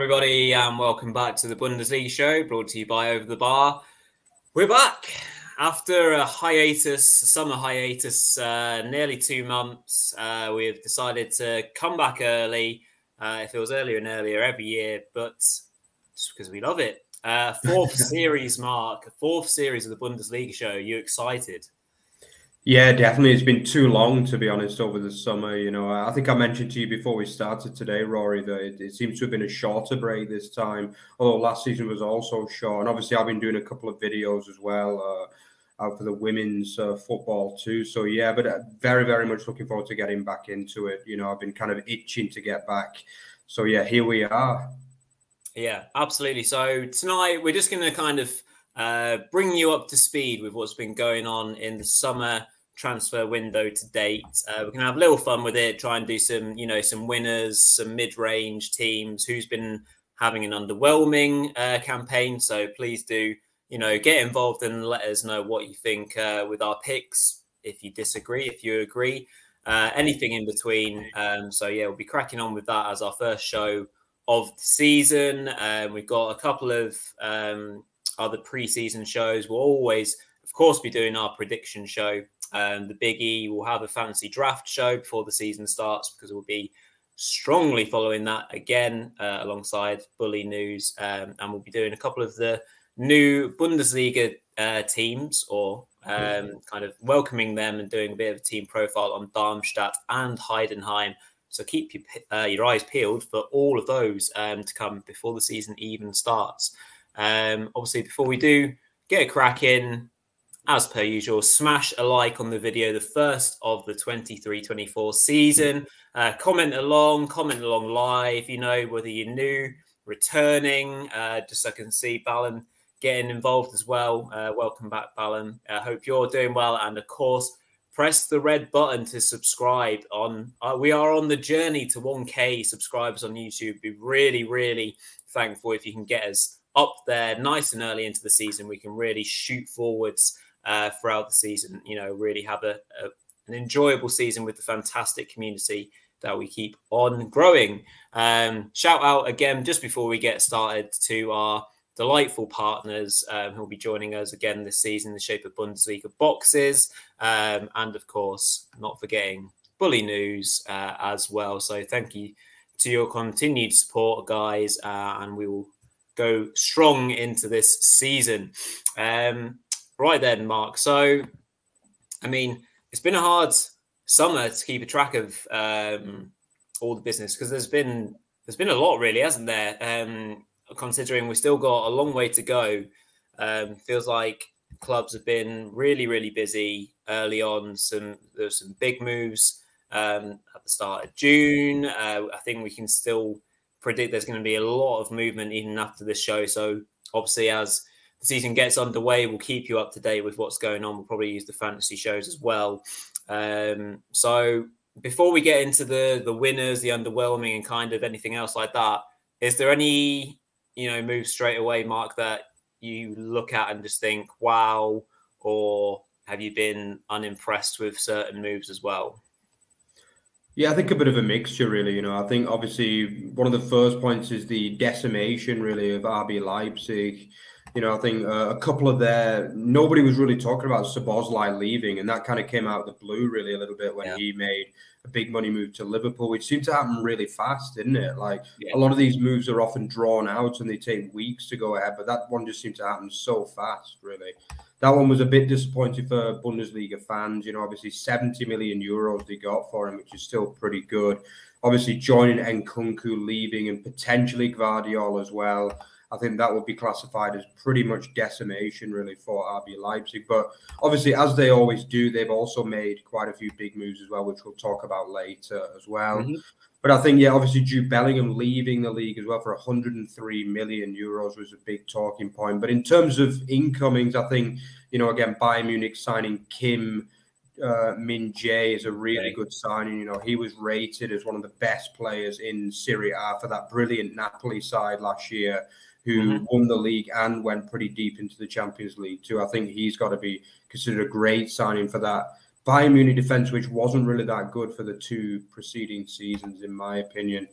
Everybody, and welcome back to the Bundesliga show brought to you by Over the Bar. We're back after a hiatus, a summer hiatus, uh, nearly two months. Uh, we've decided to come back early. Uh, it feels earlier and earlier every year, but just because we love it. Uh, fourth series, Mark, fourth series of the Bundesliga show. Are you excited? Yeah, definitely. It's been too long, to be honest, over the summer. You know, I think I mentioned to you before we started today, Rory, that it, it, seems to have been a shorter break this time, although last season was also short. And obviously, I've been doing a couple of videos as well uh, out for the women's uh, football too. So, yeah, but uh, very, very much looking forward to getting back into it. You know, I've been kind of itching to get back. So, yeah, here we are. Yeah, absolutely. So, tonight we're just going to kind of uh, bring you up to speed with what's been going on in the summer transfer window to date. Uh, we can have a little fun with it, try and do some, you know, some winners, some mid-range teams, who's been having an underwhelming uh, campaign. So please do, you know, get involved and let us know what you think uh, with our picks. If you disagree, if you agree, uh, anything in between. Um, so yeah, we'll be cracking on with that as our first show of the season. Um, we've got a couple of um, other preseason shows. We'll always, of course, be doing our prediction show um, the Biggie will have a fancy draft show before the season starts because we'll be strongly following that again uh, alongside Bulinews. Um, and we'll be doing a couple of the new Bundesliga uh, teams or um, kind of welcoming them and doing a bit of a team profile on Darmstadt and Heidenheim. So keep your, uh, your eyes peeled for all of those um, to come before the season even starts. Um, obviously, before we do get a crack in, as per usual, smash a like on the video, the first of the 23 24 season. Uh, comment along, comment along live, you know, whether you're new, returning, uh, just so I can see Balan getting involved as well. Uh, welcome back, Balan. I hope you're doing well. And of course, press the red button to subscribe on uh, we are on the journey to 1k subscribers on youtube be really really thankful if you can get us up there nice and early into the season we can really shoot forwards uh, throughout the season. You know, really have a, a, an enjoyable season with the fantastic community that we keep on growing. Um, shout out again just before we get started to our delightful partners um, who will be joining us again this season in the shape of Bundesliga boxes, um, and of course, not forgetting Bulinews uh, as well. So thank you to your continued support, guys, uh, and we will go strong into this season. Um, Right then, Mark. So, I mean, it's been a hard summer to keep a track of um, all the business because there's been there's been a lot, really, hasn't there? Um, considering we've still got a long way to go, um, feels like clubs have been really, really busy early on. Some there's some big moves um, at the start of June. Uh, I think we can still predict there's going to be a lot of movement even after this show. So obviously, as the season gets underway, we'll keep you up to date with what's going on. We'll probably use the fantasy shows as well. Um, so before we get into the the winners, the underwhelming, and kind of anything else like that, is there any you know move straight away, Mark, that you look at and just think, wow, or have you been unimpressed with certain moves as well? Yeah, I think a bit of a mixture, really. You know, I think obviously one of the first points is the decimation, really, of RB Leipzig. You know, I think uh, a couple of their nobody was really talking about Szoboszlai leaving, and that kind of came out of the blue really a little bit when yeah. he made a big money move to Liverpool, which seemed to happen really fast, didn't it? Like yeah. a lot of these moves are often drawn out and they take weeks to go ahead, but that one just seemed to happen so fast, really. That one was a bit disappointing for Bundesliga fans. You know, obviously 70 million euros they got for him, which is still pretty good. Obviously, joining Nkunku, leaving, and potentially Gvardiol as well. I think that would be classified as pretty much decimation, really, for RB Leipzig. But obviously, as they always do, they've also made quite a few big moves as well, which we'll talk about later as well. Mm-hmm. But I think, yeah, obviously, Jude Bellingham leaving the league as well for 103 million euros was a big talking point. But in terms of incomings, I think, you know, again, Bayern Munich signing Kim uh, Min Jae is a really good signing. You know, he was rated as one of the best players in Serie A for that brilliant Napoli side last year who mm-hmm. won the league and went pretty deep into the Champions League too. I think he's got to be considered a great signing for that Bayern Munich defense, which wasn't really that good for the two preceding seasons, in my opinion.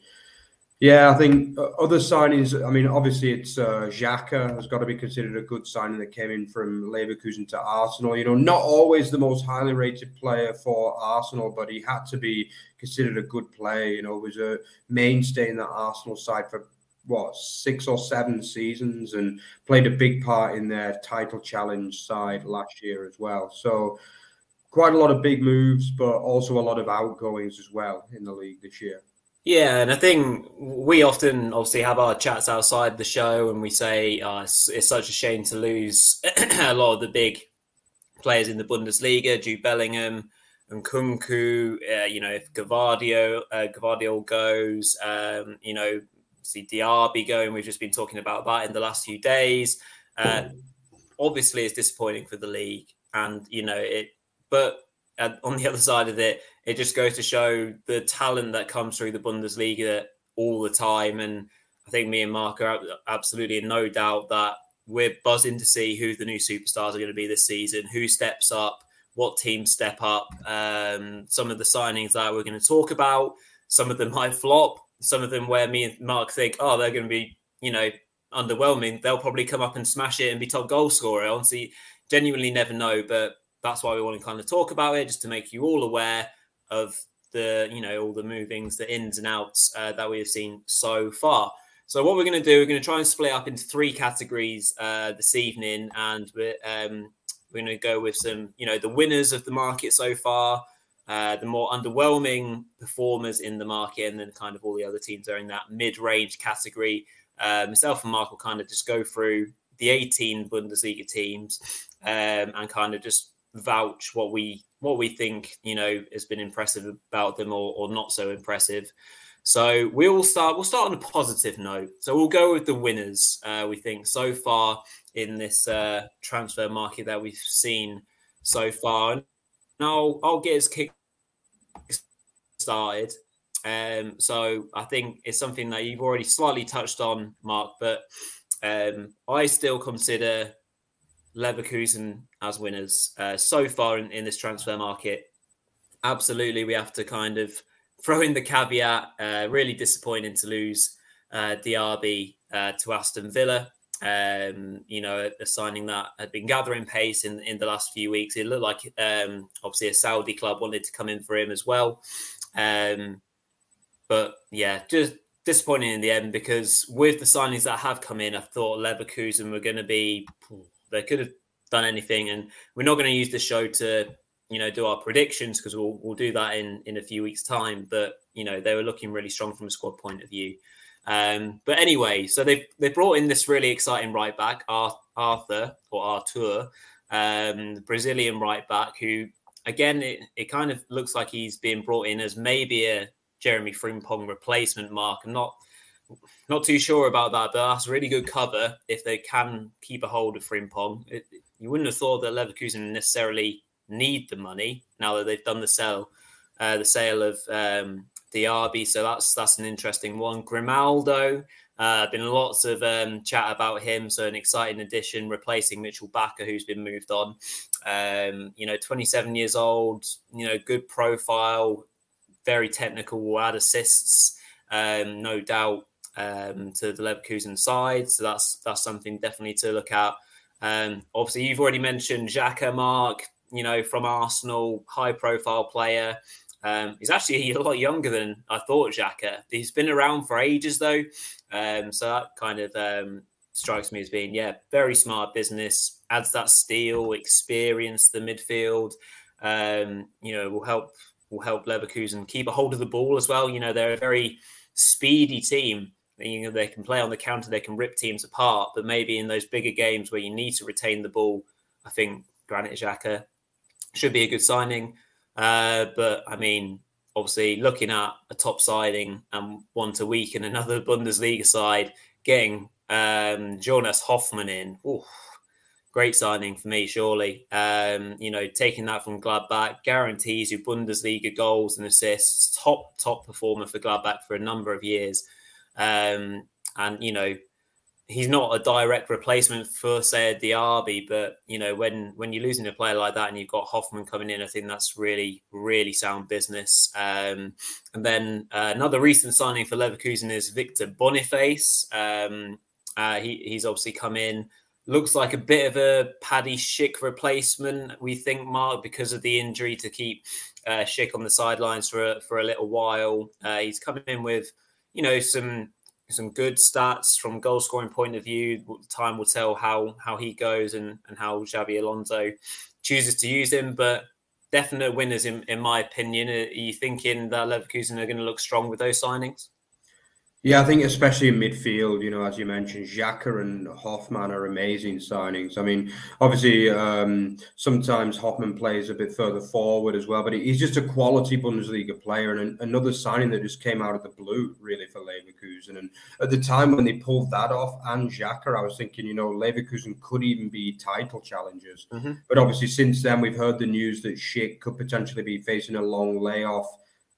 Yeah, I think uh, other signings. I mean, obviously, it's uh, Xhaka has got to be considered a good signing that came in from Leverkusen to Arsenal. You know, not always the most highly rated player for Arsenal, but he had to be considered a good player. You know, was a mainstay in the Arsenal side for what six or seven seasons and played a big part in their title challenge side last year as well. So quite a lot of big moves, but also a lot of outgoings as well in the league this year. Yeah, and I think we often obviously have our chats outside the show, and we say oh, it's, it's, such a shame to lose a lot of the big players in the Bundesliga, Jude Bellingham and Nkunku. Uh, you know, if Gvardiol, uh, Gvardiol goes, um, you know, see Diaby going. We've just been talking about that in the last few days. Uh, obviously, it's disappointing for the league, and you know it. But on the other side of it, it just goes to show the talent that comes through the Bundesliga all the time. And I think me and Mark are absolutely in no doubt that we're buzzing to see who the new superstars are going to be this season, who steps up, what teams step up. Um, some of the signings that we're going to talk about, some of them might flop, some of them where me and Mark think, oh, they're going to be, you know, underwhelming. They'll probably come up and smash it and be top goal scorer. Honestly, genuinely never know, but that's why we want to kind of talk about it, just to make you all aware of the, you know, all the movings, the ins and outs uh, that we have seen so far. So what we're going to do, we're going to try and split up into three categories uh, this evening, and we're um, we're going to go with some, you know, the winners of the market so far, uh, the more underwhelming performers in the market, and then kind of all the other teams are in that mid-range category. Uh, myself and Mark will kind of just go through the 18 Bundesliga teams um, and kind of just vouch what we what we think you know has been impressive about them or, or not so impressive. So we'll start. We'll start on a positive note. So we'll go with the winners. Uh, we think so far in this uh, transfer market that we've seen so far. Now I'll get us kick started. Um, so I think it's something that you've already slightly touched on, Mark. But um, I still consider Leverkusen as winners uh, so far in, in, this transfer market. Absolutely, we have to kind of throw in the caveat. Uh, really disappointing to lose uh, Diaby uh, to Aston Villa. Um, you know, a signing that had been gathering pace in, in the last few weeks. It looked like um, obviously a Saudi club wanted to come in for him as well. Um, but yeah, just disappointing in the end because with the signings that have come in, I thought Leverkusen were going to be they could have done anything, and we're not going to use the show to you know do our predictions because we'll we'll do that in in a few weeks time. But you know they were looking really strong from a squad point of view. Um, but anyway, so they they brought in this really exciting right back, Arthur or Artur, um, Brazilian right back, who again it, it kind of looks like he's being brought in as maybe a Jeremy Frimpong replacement. Mark, I'm not not too sure about that, but that's really good cover if they can keep a hold of Frimpong. It, you wouldn't have thought that Leverkusen necessarily need the money now that they've done the sale, uh, the sale of um, Diaby. So that's that's an interesting one. Grimaldo, uh, been lots of um, chat about him. So an exciting addition, replacing Mitchell Bakker, who's been moved on. Um, you know, 27 years old. You know, good profile, very technical. Will add assists, um, no doubt um, to the Leverkusen side. So that's that's something definitely to look at. Um, obviously, you've already mentioned Xhaka Mark, you know, from Arsenal, high profile player. Um, he's actually a lot younger than I thought, Xhaka. He's been around for ages, though. Um, so that kind of um, strikes me as being, yeah, very smart business, adds that steel, experience, the midfield. Um, you know, will help will help Leverkusen keep a hold of the ball as well. You know, they're a very speedy team you know they can play on the counter, they can rip teams apart. But maybe in those bigger games where you need to retain the ball, I think Granit Xhaka should be a good signing. Uh, but I mean, obviously, looking at a top siding and one to weaken another Bundesliga side, getting um, Jonas Hofmann in, ooh, great signing for me, surely. Um, you know, taking that from Gladbach guarantees you Bundesliga goals and assists, top top performer for Gladbach for a number of years. Um, and you know, he's not a direct replacement for say a Diaby, but you know when when you're losing a player like that and you've got Hofmann coming in, I think that's really really sound business. Um, and then uh, another recent signing for Leverkusen is Victor Boniface. Um, uh, he he's obviously come in. Looks like a bit of a Paddy Schick replacement, we think, Mark, because of the injury to keep uh, Schick on the sidelines for a, for a little while. Uh, he's coming in with, you know, some some good stats from goal scoring point of view. Time will tell how how he goes and and how Xabi Alonso chooses to use him. But definite winners in in my opinion. Are you thinking that Leverkusen are going to look strong with those signings? Yeah, I think especially in midfield, you know, as you mentioned, Xhaka and Hofmann are amazing signings. I mean, obviously, um, sometimes Hofmann plays a bit further forward as well, but he's just a quality Bundesliga player and another signing that just came out of the blue, really, for Leverkusen. And at the time when they pulled that off and Xhaka, I was thinking, you know, Leverkusen could even be title challengers. Mm-hmm. But obviously, since then, we've heard the news that Schick could potentially be facing a long layoff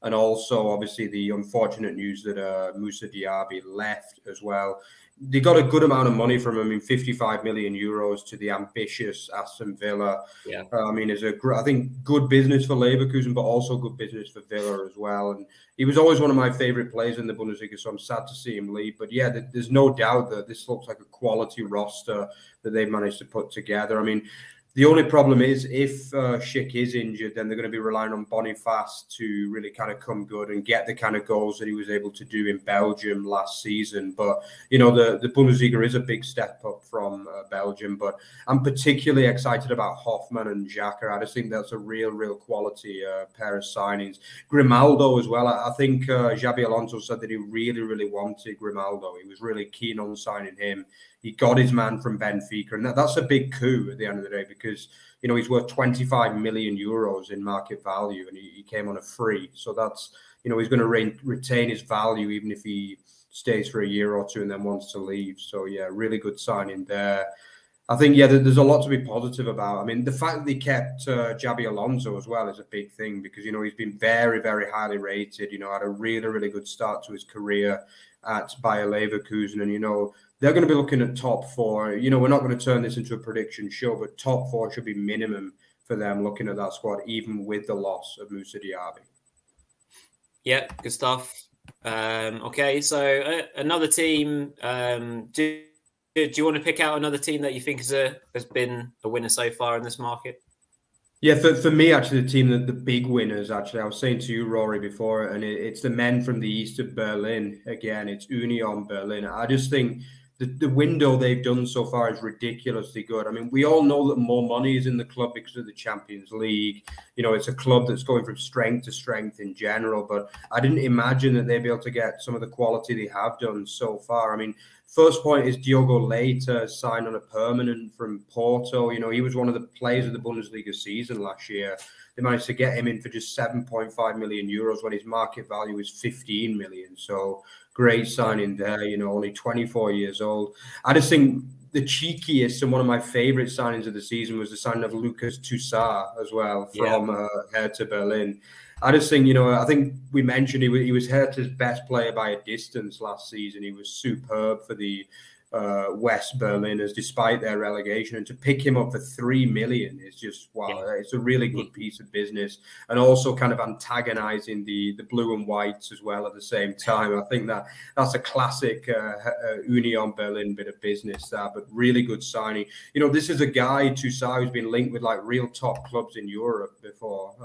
and also obviously the unfortunate news that uh, Moussa Diaby left as well. They got a good amount of money from him, I mean, 55 million euros to the ambitious Aston Villa. Yeah, uh, I mean, it's a I think good business for Leverkusen, but also good business for Villa as well. And he was always one of my favorite players in the Bundesliga, so I'm sad to see him leave. But yeah, there's no doubt that this looks like a quality roster that they've managed to put together. I mean, the only problem is if uh, Schick is injured, then they're going to be relying on Boniface to really kind of come good and get the kind of goals that he was able to do in Belgium last season. But you know, the the Bundesliga is a big step up from uh, Belgium. But I'm particularly excited about Hofmann and Xhaka. I just think that's a real, real quality uh, pair of signings. Grimaldo as well. I, I think uh, Xabi Alonso said that he really, really wanted Grimaldo. He was really keen on signing him he got his man from Benfica, and that, that's a big coup at the end of the day because you know he's worth 25 million euros in market value, and he, he came on a free. So that's you know he's going to re- retain his value even if he stays for a year or two and then wants to leave. So yeah, really good signing there. I think yeah, there's a lot to be positive about. I mean, the fact that they kept uh, Xabi Alonso as well is a big thing because you know he's been very, very highly rated. You know, had a really, really good start to his career at Bayer Leverkusen, and you know they're going to be looking at top four. You know, we're not going to turn this into a prediction show, but top four should be minimum for them looking at that squad, even with the loss of Moussa Diaby. Yeah, good stuff. Um, okay, so uh, another team. Um, do, do you want to pick out another team that you think is a, has been a winner so far in this market? Yeah, for, for me, actually, the team that the big winners, actually, I was saying to you, Rory, before, and it, it's the men from the east of Berlin. Again, it's Union Berlin. I just think the, the window they've done so far is ridiculously good. I mean, we all know that more money is in the club because of the Champions League. You know, it's a club that's going from strength to strength in general. But I didn't imagine that they'd be able to get some of the quality they have done so far. I mean, first point is Diogo Leite signed on a permanent from Porto. You know, he was one of the players of the Bundesliga season last year. They managed to get him in for just 7.5 million euros when his market value is 15 million. So great signing there. You know, only 24 years old. I just think the cheekiest and one of my favorite signings of the season was the signing of Lucas Tousart as well from yeah. uh, Hertha Berlin. I just think, you know, I think we mentioned he was, he was Hertha's best player by a distance last season. He was superb for the uh, West Berliners, despite their relegation. And to pick him up for three million is just wow! Yeah. It's a really good piece of business, and also kind of antagonising the the blue and whites as well at the same time. I think that that's a classic uh, uh, Union Berlin bit of business there, but really good signing. You know, this is a guy Tousart who's been linked with like real top clubs in Europe before.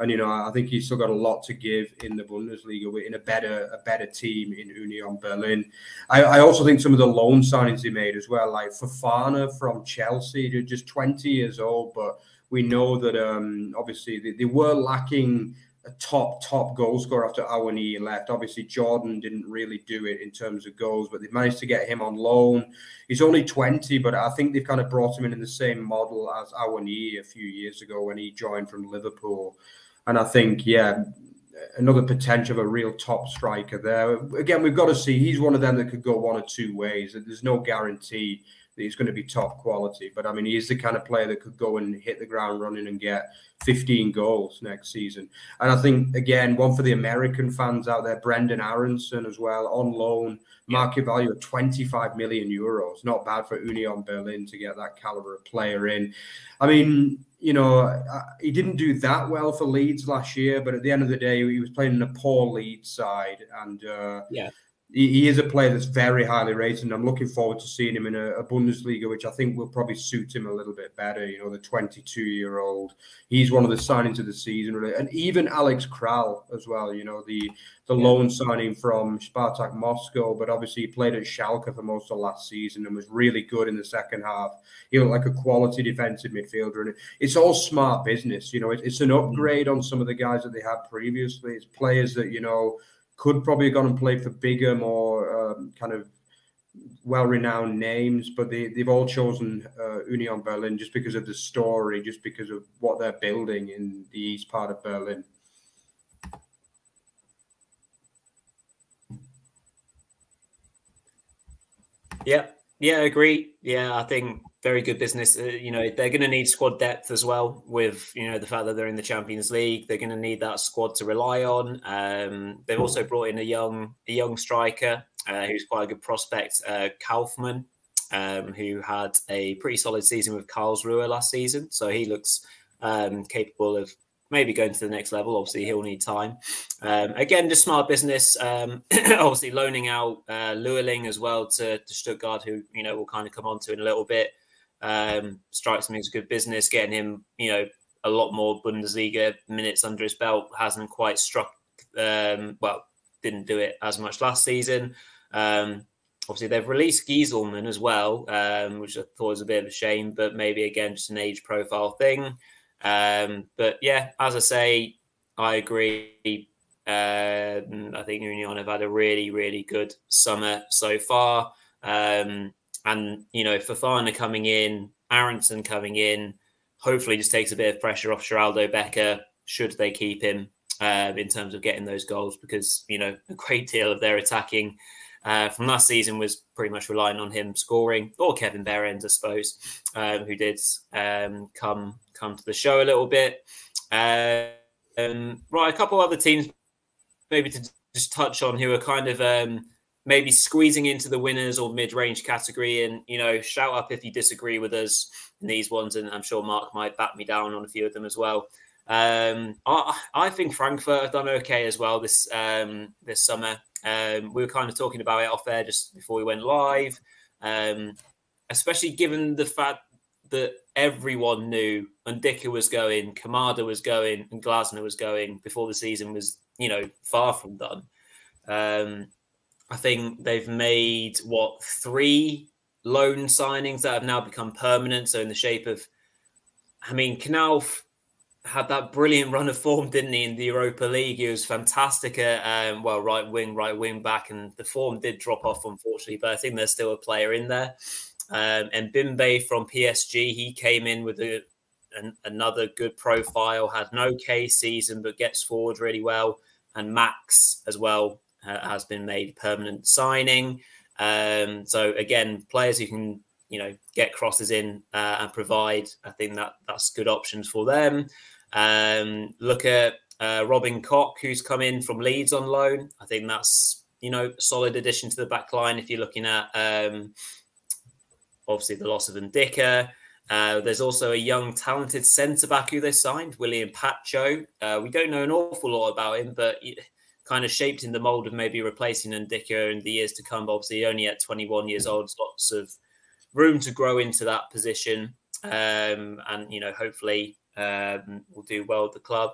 And you know, I think he's still got a lot to give in the Bundesliga in a better a better team in Union Berlin. I, I also think some of the loan signings he made as well, like Fofana from Chelsea, just 20 years old, but we know that um, obviously they, they, were lacking a top top goal scorer after Awoniyi left. Obviously, Jordan didn't really do it in terms of goals, but they managed to get him on loan. He's only 20, but I think they've kind of brought him in in the same model as Awoniyi a few years ago when he joined from Liverpool. And I think, yeah, another potential of a real top striker there. Again, we've got to see. He's one of them that could go one or two ways. There's no guarantee that he's going to be top quality. But I mean, he is the kind of player that could go and hit the ground running and get 15 goals next season. And I think again, one for the American fans out there, Brendan Aaronson as well on loan, market value of 25 million euros. Not bad for Union Berlin to get that caliber of player in. I mean, you know, he didn't do that well for Leeds last year, but at the end of the day, he was playing in a poor Leeds side, and uh, yeah, he, he, is a player that's very highly rated. And I'm looking forward to seeing him in a, a, Bundesliga, which I think will probably suit him a little bit better. You know, the 22 year old, he's one of the signings of the season, really, and even Alex Kral as well. You know, the the yeah. loan signing from Spartak Moscow, but obviously he played at Schalke for most of last season and was really good in the second half. He looked like a quality defensive midfielder, and it's all smart business. You know, it, it's an upgrade on some of the guys that they had previously. It's players that you know could probably have gone and played for bigger, more um, kind of well-renowned names, but they, they've all chosen uh, Union Berlin just because of the story, just because of what they're building in the east part of Berlin. Yeah, yeah, I agree. Yeah, I think very good business. Uh, you know, they're going to need squad depth as well. With you know the fact that they're in the Champions League, they're going to need that squad to rely on. Um, they've also brought in a young a young striker uh, who's quite a good prospect, uh, Kaufmann, um, who had a pretty solid season with Karlsruhe last season. So he looks um, capable of maybe going to the next level. Obviously, he'll need time. Um, again, just smart business. Um, obviously, loaning out uh, Leweling as well to, to, Stuttgart, who you know we'll kind of come on to in a little bit. Um, strikes me as a good business. Getting him, you know, a lot more Bundesliga minutes under his belt hasn't quite struck. Um, well, didn't do it as much last season. Um, obviously, they've released Gießelmann as well, um, which I thought was a bit of a shame, but maybe again just an age profile thing. Um, but yeah, as I say, I agree. Uh, I think Union have had a really, really good summer so far. Um, and, you know, Fofana coming in, Aaronson coming in, hopefully just takes a bit of pressure off Sheraldo Becker, should they keep him uh, in terms of getting those goals, because, you know, a great deal of their attacking uh, from last season was pretty much relying on him scoring, or Kevin Behrens, I suppose, um, who did um, come come to the show a little bit. Um, right, a couple other teams, maybe to just touch on, who are kind of um, maybe squeezing into the winners or mid-range category. And you know, shout up if you disagree with us in these ones, and I'm sure Mark might back me down on a few of them as well. Um, I, I, think Frankfurt have done okay as well this um, this summer. Um, we were kind of talking about it off air just before we went live, um, especially given the fact that everyone knew Ndicka was going, Kamada was going, and Glasner was going before the season was, you know, far from done. I think they've made what three loan signings that have now become permanent. So in the shape of, I mean, Knauff had that brilliant run of form, didn't he, in the Europa League? He was fantastic at, um, well, right wing, right wing back, and the form did drop off, unfortunately, but I think there's still a player in there. Um, and Bimbe from PSG, he came in with a, an, another good profile, had no K season, but gets forward really well. And Max as well has been made permanent signing. Um, so again, players who can you know get crosses in uh, and provide, I think that that's good options for them. Um, look at uh, Robin Koch, who's come in from Leeds on loan. I think that's you know solid addition to the back line if you're looking at um, obviously the loss of Ndicka. Uh, there's also a young, talented centre back who they signed, William Pacho. Uh, we don't know an awful lot about him, but kind of shaped in the mould of maybe replacing Ndicka in the years to come. But obviously, only at 21 years old, lots of room to grow into that position. Um, and you know, hopefully, um, will do well at the club.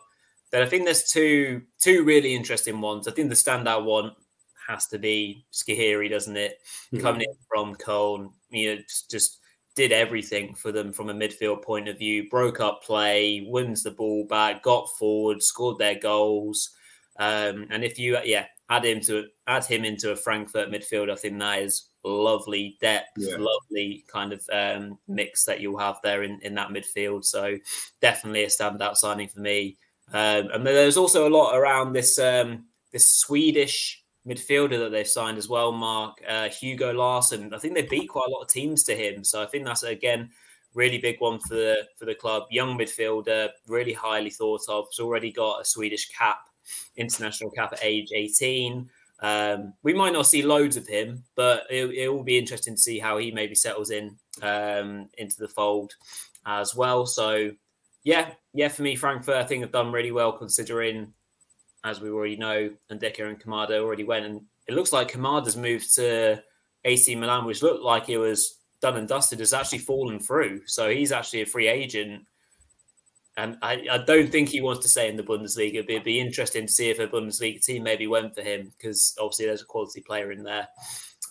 Then I think there's two two really interesting ones. I think the standout one has to be Skhiri, doesn't it? Mm-hmm. Coming in from Cologne, you know, just did everything for them from a midfield point of view. Broke up play, wins the ball back, got forward, scored their goals. Um, and if you, yeah, add him to add him into a Frankfurt midfield, I think that is lovely depth, yeah. lovely kind of um, mix that you'll have there in, in that midfield. So definitely a standout signing for me. Um, and there's also a lot around this um, this Swedish midfielder that they've signed as well, Mark uh, Hugo Larsson. I think they beat quite a lot of teams to him, so I think that's again really big one for the for the club. Young midfielder, really highly thought of. He's already got a Swedish cap, international cap at age 18. Um, we might not see loads of him, but it, it, will be interesting to see how he maybe settles in um, into the fold as well. So, yeah, yeah, for me, Frankfurt, I think have done really well considering, as we already know, Ndicka and Kamada already went, and it looks like Kamada's moved to AC Milan, which looked like it was done and dusted, has actually fallen through. So he's actually a free agent and I, I, don't think he wants to stay in the Bundesliga. It'd be, it'd be interesting to see if a Bundesliga team maybe went for him because obviously there's a quality player in there.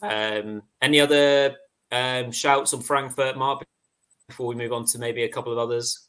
Um, any other um, shouts on Frankfurt, Mark, before we move on to maybe a couple of others?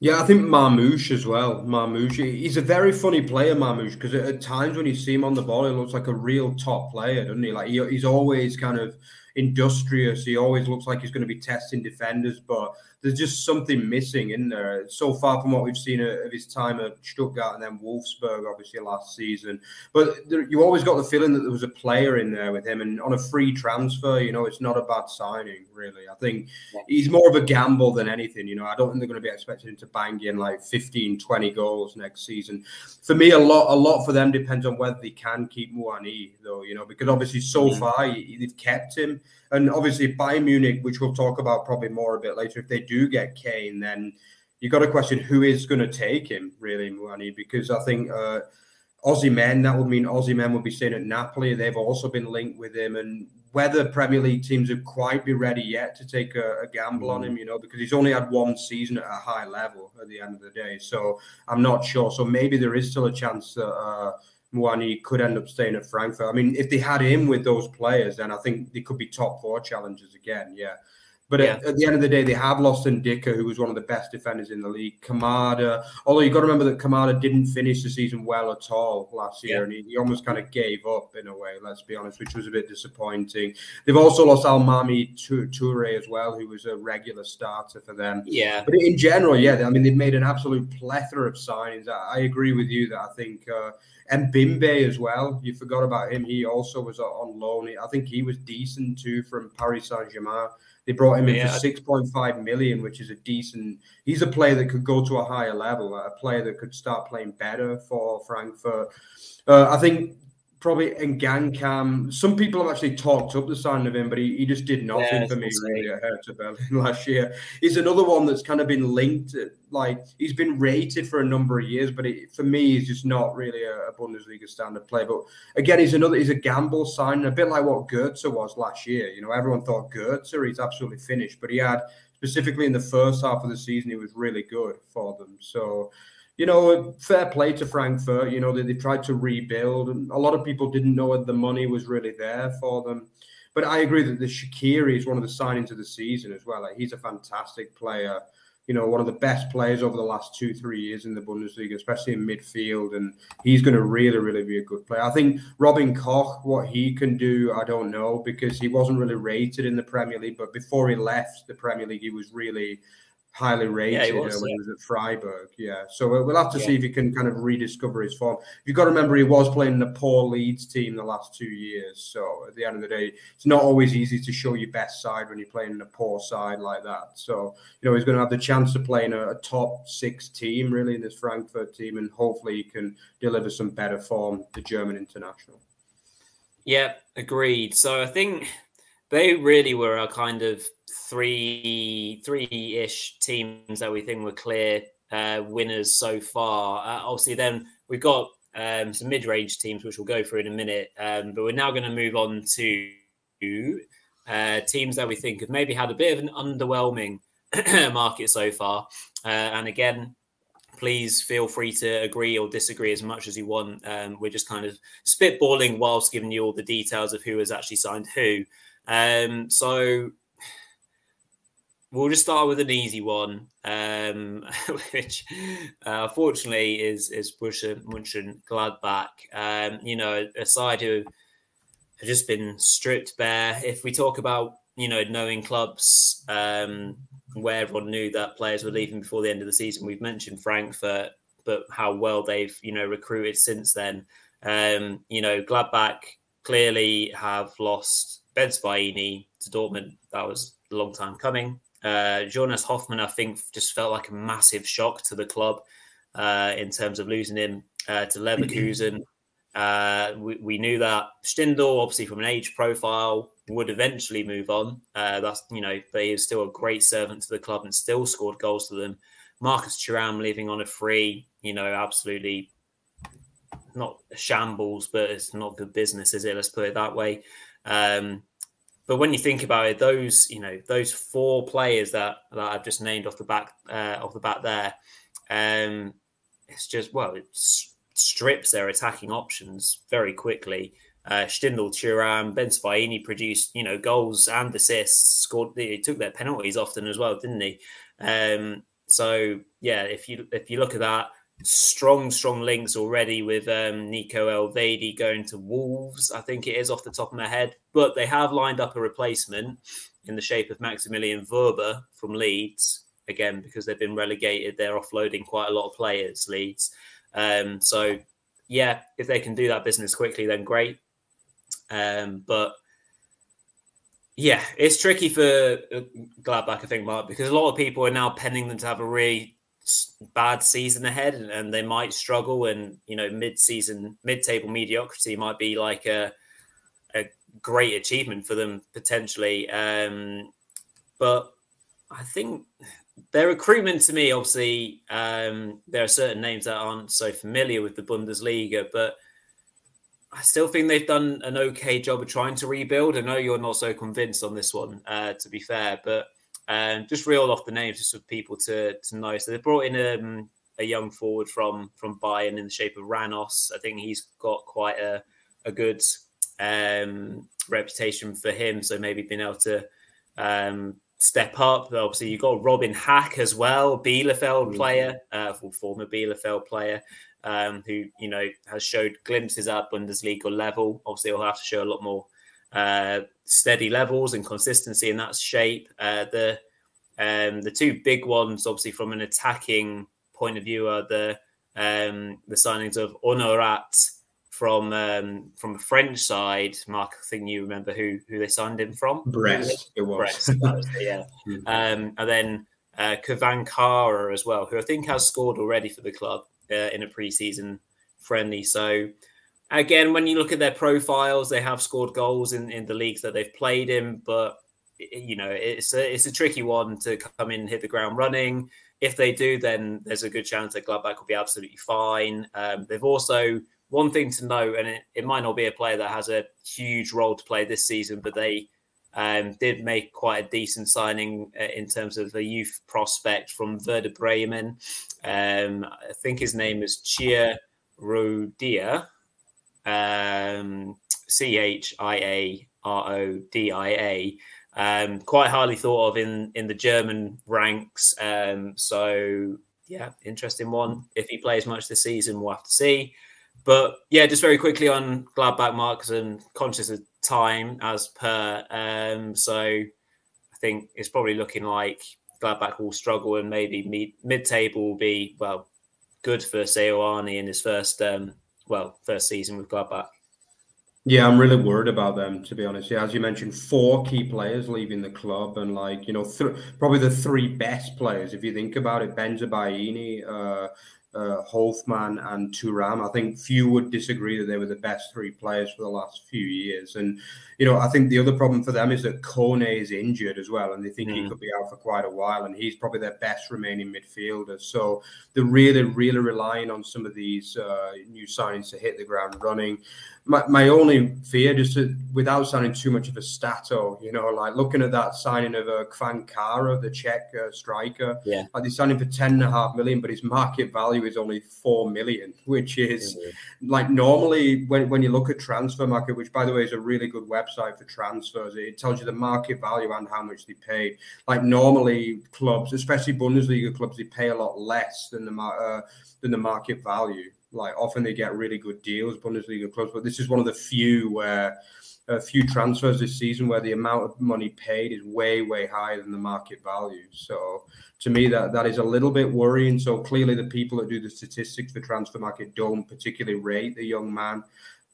Yeah, I think Marmoush as well. Marmoush, he's a very funny player, Marmoush, because at times when you see him on the ball, he looks like a real top player, doesn't he? Like he, he's always kind of industrious. He always looks like he's going to be testing defenders, but there's just something missing in there. So far from what we've seen of his time at Stuttgart and then Wolfsburg, obviously last season. But there, you always got the feeling that there was a player in there with him, and on a free transfer, you know, it's not a bad signing, really. I think he's more of a gamble than anything. You know, I don't think they're going to be expecting him to bang in like 15, 20 goals next season. For me, a lot, a lot for them depends on whether they can keep Muani, though. You know, because obviously so mm-hmm. far they've kept him. And obviously, Bayern Munich, which we'll talk about probably more a bit later, if they do get Kane, then you've got to question who is going to take him, really, Muani, because I think uh, Men—that would mean Osimhen would be staying at Napoli. They've also been linked with him. And whether Premier League teams would quite be ready yet to take a, a gamble mm. on him, you know, because he's only had one season at a high level at the end of the day. So I'm not sure. So maybe there is still a chance that. Uh, Muani could end up staying at Frankfurt. I mean, if they had him with those players, then I think they could be top four challengers again. Yeah. But yeah. at, at, the end of the day, they have lost Ndicka, who was one of the best defenders in the league. Kamada, although you've got to remember that Kamada didn't finish the season well at all last year, yeah. and he, he, almost kind of gave up in a way. Let's be honest, which was a bit disappointing. They've also lost Almamy Toure as well, who was a regular starter for them. Yeah. But in general, yeah, I mean, they've made an absolute plethora of signings. I, I agree with you that I think. Uh, and Bimbe as well. You forgot about him. He also was on loan. I think he was decent too from Paris Saint Germain. They brought him in yeah. for six point five million, which is a decent. He's a player that could go to a higher level, a player that could start playing better for Frankfurt. Uh, I think probably Ngankam. Some people have actually talked up the signing of him, but he, he just did nothing yeah, for me really at Hertha Berlin last year. He's another one that's kind of been linked. Like he's been rated for a number of years, but it, for me, he's just not really a, a, Bundesliga standard player. But again, he's another. He's a gamble sign, a bit like what Goetze was last year. You know, everyone thought Goetze he's absolutely finished, but he had specifically in the first half of the season, he was really good for them. So you know, fair play to Frankfurt. You know, they, they tried to rebuild, and a lot of people didn't know whether the money was really there for them. But I agree that the Skhiri is one of the signings of the season as well. Like, he's a fantastic player. You know, one of the best players over the last two, three years in the Bundesliga, especially in midfield. And he's going to really, really be a good player. I think Robin Koch, what he can do, I don't know, because he wasn't really rated in the Premier League. But before he left the Premier League, he was really highly rated yeah, he uh, was, when yeah. he was at Freiburg. Yeah, so uh, we'll have to yeah. see if he can kind of rediscover his form. You've got to remember he was playing the poor Leeds team the last two years. So at the end of the day, it's not always easy to show your best side when you're playing in a poor side like that. So you know he's going to have the chance to play in a, a top six team really in this Frankfurt team, and hopefully he can deliver some better form. The German international. Yeah, agreed. So I think they really were a kind of three three ish teams that we think were clear uh, winners so far. Uh, obviously, then we've got um, some mid range teams, which we'll go through in a minute. Um, but we're now going to move on to uh, teams that we think have maybe had a bit of an underwhelming market so far. Uh, and again, please feel free to agree or disagree as much as you want. Um, we're just kind of spitballing whilst giving you all the details of who has actually signed who. Um, so we'll just start with an easy one, um, which uh, fortunately is is Mönchen Gladbach. Um, you know, a side who have just been stripped bare. If we talk about you know knowing clubs um, where everyone knew that players were leaving before the end of the season, we've mentioned Frankfurt, but how well they've you know recruited since then. Um, you know, Gladbach clearly have lost Bensebaini to Dortmund. That was a long time coming. Uh, Jonas Hofmann, I think, just felt like a massive shock to the club uh, in terms of losing him uh, to Leverkusen. Uh, we, we, knew that Stindl, obviously from an age profile, would eventually move on. Uh, that's you know, but he was still a great servant to the club and still scored goals to them. Marcus Thuram leaving on a free, you know, absolutely not shambles, but it's not good business, is it? Let's put it that way. Um, but when you think about it, those you know those four players that, that I've just named off the back uh, off the bat there, um, it's just well, it strips their attacking options very quickly. Uh, Stindl, Thuram, Bensebaini produced you know goals and assists. Scored, he took their penalties often as well, didn't he? Um, so yeah, if you if you look at that, strong, strong links already with um, Nico Elvedi going to Wolves. I think it is off the top of my head, but they have lined up a replacement in the shape of Maximilian Wöber from Leeds. Again, because they've been relegated, they're offloading quite a lot of players, Leeds. Um, so, yeah, if they can do that business quickly, then great. Um, but yeah, it's tricky for uh, Gladbach, I think, Mark, because a lot of people are now penning them to have a really bad season ahead and, they might struggle and you know mid-season mid-table mediocrity might be like a, a great achievement for them potentially. Um, but i think their recruitment to me obviously um, there are certain names that aren't so familiar with the bundesliga but i still think they've done an okay job of trying to rebuild. I know you're not so convinced on this one uh, to be fair but and just reel off the names just for people to to know. So they brought in um, a young forward from from Bayern in the shape of Ranos. I think he's got quite a a good um, reputation for him. So maybe being able to um, step up. Obviously, you've got Robin Hack as well, Bielefeld mm-hmm. player, uh, former Bielefeld player, um, who you know has showed glimpses at Bundesliga level. Obviously, he'll have to show a lot more uh, steady levels and consistency in that shape. Uh, the um, the two big ones, obviously from an attacking point of view, are the um, the signings of Honorat from um, from the French side. Mark, I think you remember who who they signed him from. Brest, it was. Brest, was yeah. Hmm. um, and then uh, Čvančara as well, who I think has scored already for the club uh, in a preseason friendly. So again, when you look at their profiles, they have scored goals in, in the leagues that they've played in, but you know it's a it's a tricky one to come in hit the ground running. If they do, then there's a good chance that Gladbach will be absolutely fine. Um, they've also one thing to note, and it, it, might not be a player that has a huge role to play this season, but they um, did make quite a decent signing uh, in terms of a youth prospect from Werder Bremen. Um, I think his name is Chia Rodia um, C H I A R O D I A. Um, quite highly thought of in in the German ranks. Um, so yeah, interesting one. If he plays much this season, we'll have to see. But yeah, just very quickly on Gladbach, Marks, and conscious of time as per. Um, so I think it's probably looking like Gladbach will struggle and maybe mid table will be well good for Seoane in his first um, well, first season with Gladbach. Yeah, I'm really worried about them to be honest. Yeah, as you mentioned, four key players leaving the club, and like you know, th- probably the three best players if you think about it: Bensebaini, uh, uh, Hofmann and Thuram. I think few would disagree that they were the best three players for the last few years. And, you know, I think the other problem for them is that Kone is injured as well, and they think mm. he could be out for quite a while, and he's probably their best remaining midfielder. So they're really, really relying on some of these uh, new signings to hit the ground running my, my only fear, just to, without sounding too much of a stato, you know, like looking at that signing of a uh, Čvančara, the Czech uh, striker, yeah, like they signed him for ten and a half million, but his market value is only four million, which is mm-hmm. like normally when, when you look at Transfermarkt, which by the way is a really good website for transfers, it tells you the market value and how much they paid. Like normally clubs, especially Bundesliga clubs, they pay a lot less than the uh, than the market value. Like often they get really good deals, Bundesliga clubs, but this is one of the few where a few transfers this season where the amount of money paid is way, way higher than the market value. So to me, that that is a little bit worrying. So clearly, the people that do the statistics for Transfermarkt don't particularly rate the young man.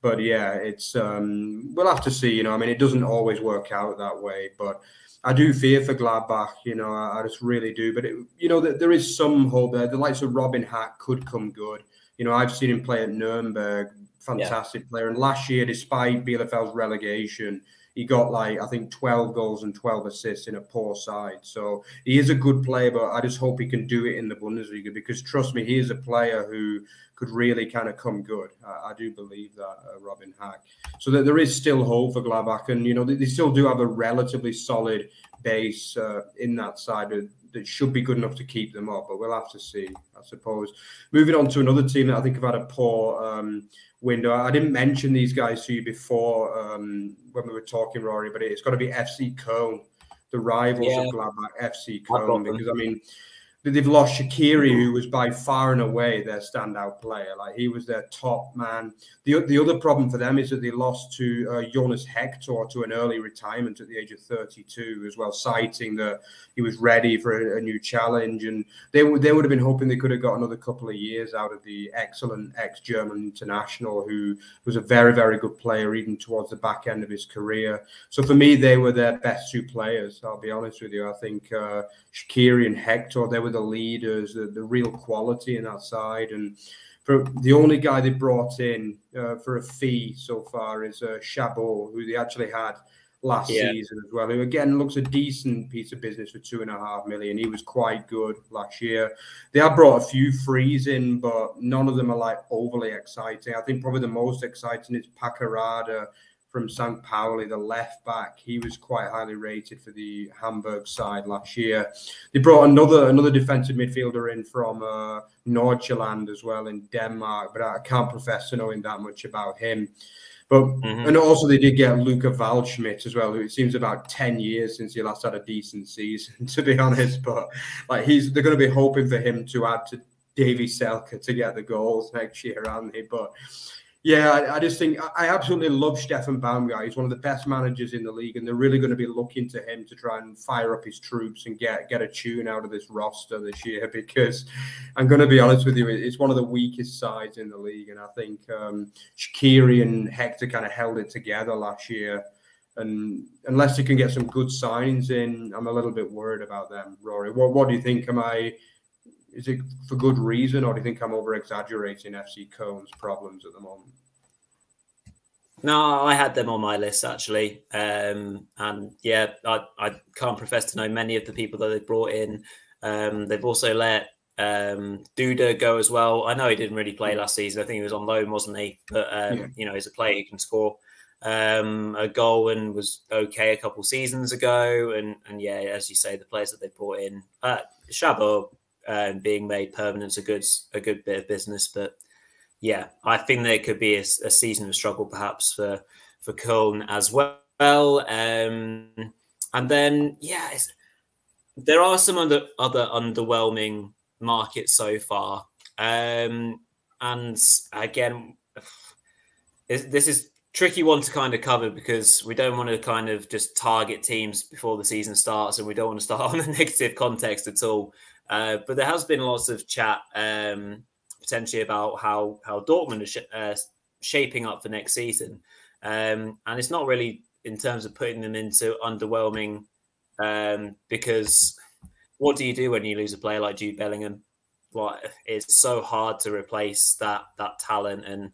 But yeah, it's um, we'll have to see. You know, I mean, it doesn't always work out that way, but. I do fear for Gladbach, you know, I, I just really do. But, it, you know, there is some hope there. The likes of Robin Hack could come good. You know, I've seen him play at Nuremberg fantastic yeah. player. And last year, despite Bielefeld's relegation, he got like I think 12 goals and 12 assists in a poor side. So he is a good player, but I just hope he can do it in the Bundesliga because trust me, he is a player who could really kind of come good. I, I do believe that uh, Robin Hack. So that there is still hope for Gladbach, and you know they, they still do have a relatively solid base uh, in that side that should be good enough to keep them up. But we'll have to see, I suppose. Moving on to another team that I think have had a poor. Um, window. I didn't mention these guys to you before um, when we were talking, Rory, but it's got to be FC Köln, the rivals yeah. of Gladbach, FC Köln, because I mean, they've lost Shaqiri, who was by far and away their standout player. Like he was their top man. The, the other problem for them is that they lost to uh, Jonas Hector to an early retirement at the age of 32 as well, citing that he was ready for a, a new challenge. And they, they would have been hoping they could have got another couple of years out of the excellent ex-German international who was a very, very good player even towards the back end of his career. So for me, they were their best two players. I'll be honest with you. I think uh, Shaqiri and Hector, they were the leaders, the, the real quality in that side. And for the only guy they brought in uh, for a fee so far is uh, Chabot, who they actually had last yeah. season as well. Who again looks a decent piece of business for two and a half million. He was quite good last year. They have brought a few frees in, but none of them are like overly exciting. I think probably the most exciting is Paqarada from St. Pauli, the left back. He was quite highly rated for the Hamburg side last year. They brought another another defensive midfielder in from uh, Nordsjælland as well in Denmark, but I can't profess to knowing that much about him. But mm-hmm. and also they did get Luca Waldschmidt as well, who it seems about ten years since he last had a decent season, to be honest. But like he's they're going to be hoping for him to add to Davie Selke to get the goals next year, aren't they? But yeah, I, I, just think I absolutely love Steffen Baumgart. He's one of the best managers in the league, and they're really going to be looking to him to try and fire up his troops and get get a tune out of this roster this year. Because I'm going to be honest with you, it's one of the weakest sides in the league, and I think um, Shaqiri and Hector kind of held it together last year. And unless they can get some good signings in, I'm a little bit worried about them. Rory, what what do you think? Am I is it for good reason, or do you think I'm over exaggerating FC Köln's problems at the moment? No, I had them on my list actually, um, and yeah, I, I can't profess to know many of the people that they brought in. Um, they've also let um, Duda go as well. I know he didn't really play last season. I think he was on loan, wasn't he? But um, yeah. you know, he's a player who can score um, a goal and was okay a couple seasons ago. And and yeah, as you say, the players that they brought in, uh, Chabot um, being made permanent is a good a good bit of business. But yeah, I think there could be a, a season of struggle perhaps for for Köln as well. Um, and then yeah, there are some other other underwhelming markets so far. Um, and again, this is tricky one to kind of cover because we don't want to kind of just target teams before the season starts and we don't want to start on a negative context at all. Uh, but there has been lots of chat um, potentially about how how Dortmund are sh- uh, shaping up for next season, um, and it's not really in terms of putting them into underwhelming um, because what do you do when you lose a player like Jude Bellingham? Like it's so hard to replace that that talent and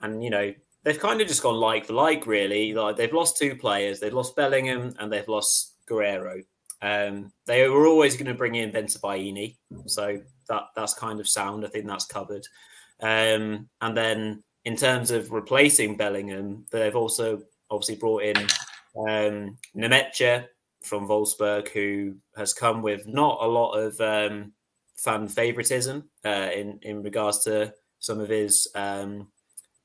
and you know they've kind of just gone like for like really. Like they've lost two players. They've lost Bellingham and they've lost Guerreiro um, they were always going to bring in Bensebaini, so that that's kind of sound. I think that's covered. Um, and then in terms of replacing Bellingham, they've also obviously brought in um, Nmecha from Wolfsburg, who has come with not a lot of um, fan favoritism uh, in in regards to some of his um,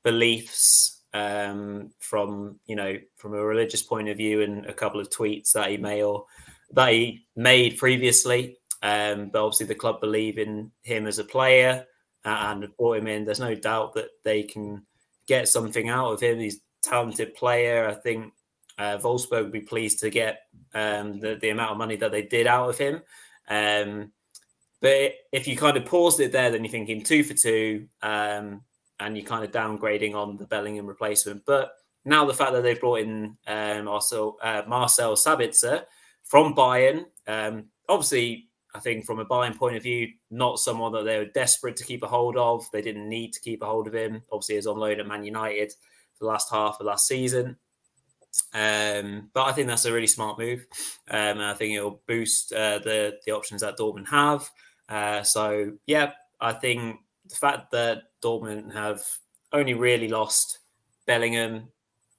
beliefs um, from you know from a religious point of view, and a couple of tweets that he may or that he made previously. Um, but obviously, the club believe in him as a player. and brought him in. There's no doubt that they can get something out of him. He's a talented player. I think uh, Wolfsburg would be pleased to get um, the, the amount of money that they did out of him. Um, but if you kind of paused it there, then you're thinking two for two, um, and you're kind of downgrading on the Bellingham replacement. But now the fact that they've brought in um, also uh, Marcel Sabitzer from Bayern, um, obviously, I think from a Bayern point of view, not someone that they were desperate to keep a hold of. They didn't need to keep a hold of him. Obviously, he's on loan at Man United for the last half of last season. Um, but I think that's a really smart move. Um, and I think it'll boost uh, the the options that Dortmund have. Uh, so yeah, I think the fact that Dortmund have only really lost Bellingham,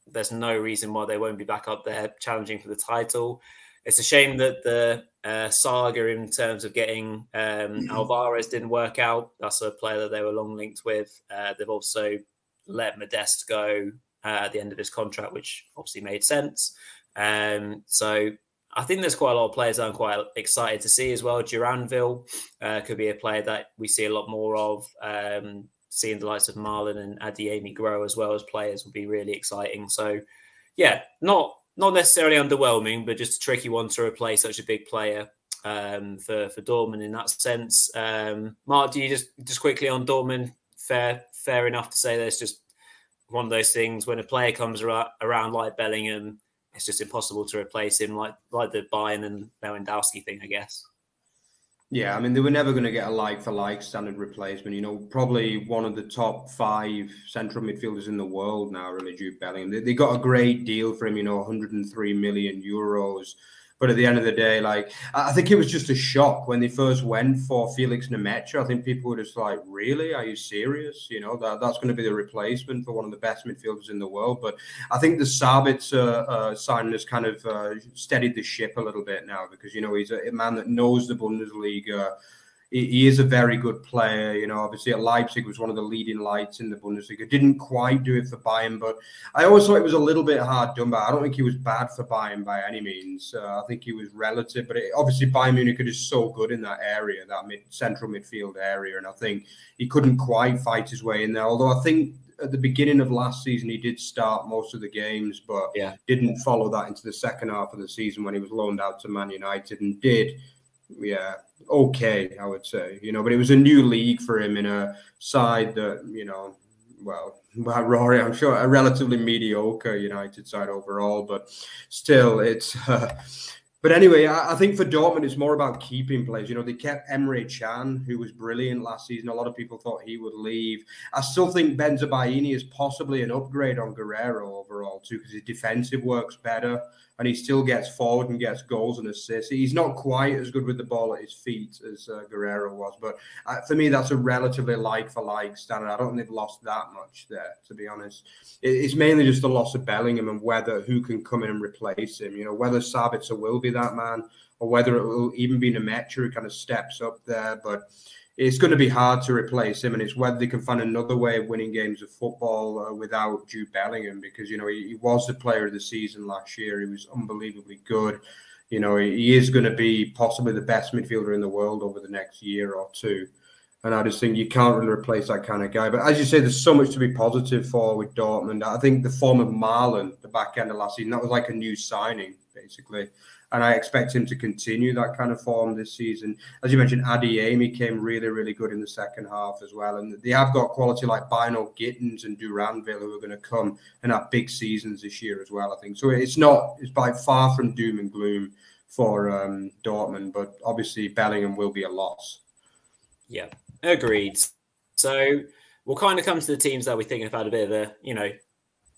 there's no reason why they won't be back up there challenging for the title. It's a shame that the uh, saga in terms of getting um, Alvarez didn't work out. That's a player that they were long linked with. Uh, they've also let Modeste go uh, at the end of his contract, which obviously made sense. Um, so I think there's quite a lot of players I'm quite excited to see as well. Duranville uh, could be a player that we see a lot more of. Um, seeing the likes of Malen and Adeyemi grow as well as players would be really exciting. So, yeah, not not necessarily underwhelming, but just a tricky one to replace such a big player um, for for Dortmund in that sense. Um, Mark, do you just just quickly on Dortmund? Fair fair enough to say there's just one of those things when a player comes around like Bellingham it's just impossible to replace him, like like the Bayern and Lewandowski thing, I guess. Yeah, I mean they were never going to get a like for like standard replacement. You know, probably one of the top five central midfielders in the world now, really, Jude Bellingham. They, they got a great deal for him. You know, 103 million euros but at the end of the day, like I think it was just a shock when they first went for Felix Nmecha. I think people were just like, "Really? Are you serious? You know that that's going to be the replacement for one of the best midfielders in the world." But I think the Sabitzer uh, uh, signing has kind of uh, steadied the ship a little bit now because you know he's a, a man that knows the Bundesliga he is a very good player. You know, obviously at Leipzig was one of the leading lights in the Bundesliga. Didn't quite do it for Bayern, but I always thought it was a little bit hard done. by. I don't think he was bad for Bayern by any means. Uh, I think he was relative, but it, obviously Bayern Munich is so good in that area, that mid, central midfield area, and I think he couldn't quite fight his way in there. Although I think at the beginning of last season, he did start most of the games, but yeah. didn't follow that into the second half of the season when he was loaned out to Man United and did yeah, okay, I would say. You know, but it was a new league for him in a side that, you know, well, Rory, I'm sure a relatively mediocre United side overall, but still, it's. Uh, but anyway, I, I, think for Dortmund, it's more about keeping players. You know, they kept Emre Can, who was brilliant last season. A lot of people thought he would leave. I still think Bensebaini is possibly an upgrade on Guerreiro overall too, because his defensive works better and he still gets forward and gets goals and assists. He's not quite as good with the ball at his feet as uh, Guerreiro was, but uh, for me, that's a relatively like for like standard. I don't think they've lost that much there, to be honest. It, it's mainly just the loss of Bellingham and whether who can come in and replace him. You know, whether Sabitzer will be that man or whether it will even be Nmecha who kind of steps up there, but it's going to be hard to replace him, and it's whether they can find another way of winning games of football uh, without Jude Bellingham because you know he, he, was the player of the season last year. He was unbelievably good. You know he, he is going to be possibly the best midfielder in the world over the next year or two. And I just think you can't really replace that kind of guy. But as you say, there's so much to be positive for with Dortmund. I think the form of Malen, the back end of last season, that was like a new signing, basically and I expect him to continue that kind of form this season. As you mentioned, Adeyemi came really, really good in the second half as well, and they have got quality like Bynoe Gittens and Duranville who are going to come and have big seasons this year as well. I think so. It's not it's by far from doom and gloom for um, Dortmund, but obviously Bellingham will be a loss. Yeah, agreed. So we'll kind of come to the teams that we think have had a bit of a you know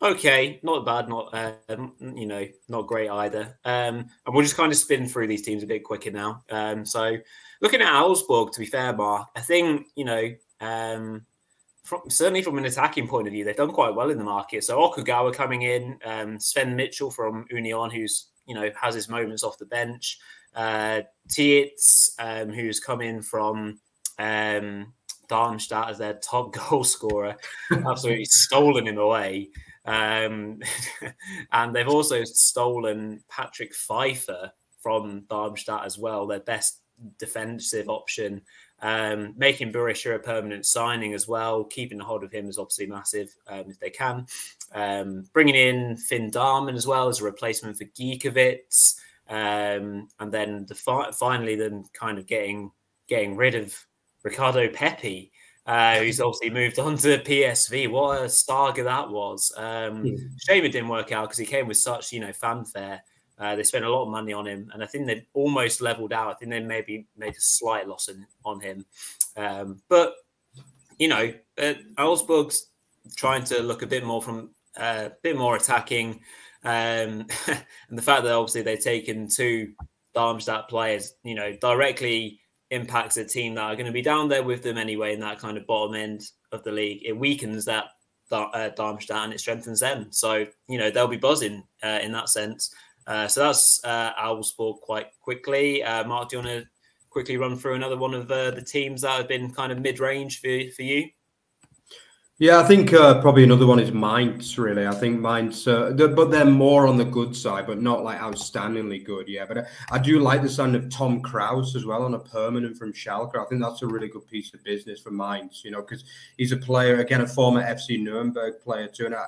okay, not bad, not um, you know, not great either. Um, and we'll just kind of spin through these teams a bit quicker now. Um, so looking at Augsburg, to be fair, Mark, I think you know, um, from, certainly from an attacking point of view, they've done quite well in the market. So Okugawa coming in, um, Sven Michel from Union, who's you know has his moments off the bench, uh, Tietz, um, who's come in from. Um, Darmstadt as their top goal scorer, absolutely stolen him away. Um, and they've also stolen Patrick Pfeiffer from Darmstadt as well, their best defensive option Um, making Berisha a permanent signing as well, keeping a hold of him is obviously massive um, if they can. Um, bringing in Finn Dahmen as well as a replacement for Gikiewicz, um, and then the fi- finally then kind of getting getting rid of Ricardo Pepi, uh, who's obviously moved on to PSV. What a saga that was! Um, mm. Shame it didn't work out because he came with such you know fanfare. Uh, they spent a lot of money on him, and I think they almost leveled out. I think they maybe made a slight loss in, on him, um, but you know, uh, Augsburg's trying to look a bit more from uh, a bit more attacking, um, and the fact that obviously they've taken two Darmstadt players, you know, directly impacts a team that are going to be down there with them anyway in that kind of bottom end of the league. It weakens that uh, Darmstadt and it strengthens them. So you know they'll be buzzing uh, in that sense. Uh, so that's uh, Augsburg quite quickly. Uh, Mark, do you want to quickly run through another one of uh, the teams that have been kind of mid-range for, for you? Yeah, I think uh, probably another one is Mainz. Really, I think Mainz, uh, they're, but they're more on the good side, but not like outstandingly good. Yeah, but I, I, do like the sound of Tom Kraus as well on a permanent from Schalke. I think that's a really good piece of business for Mainz. You know, because he's a player again, a former FC Nuremberg player too, and I,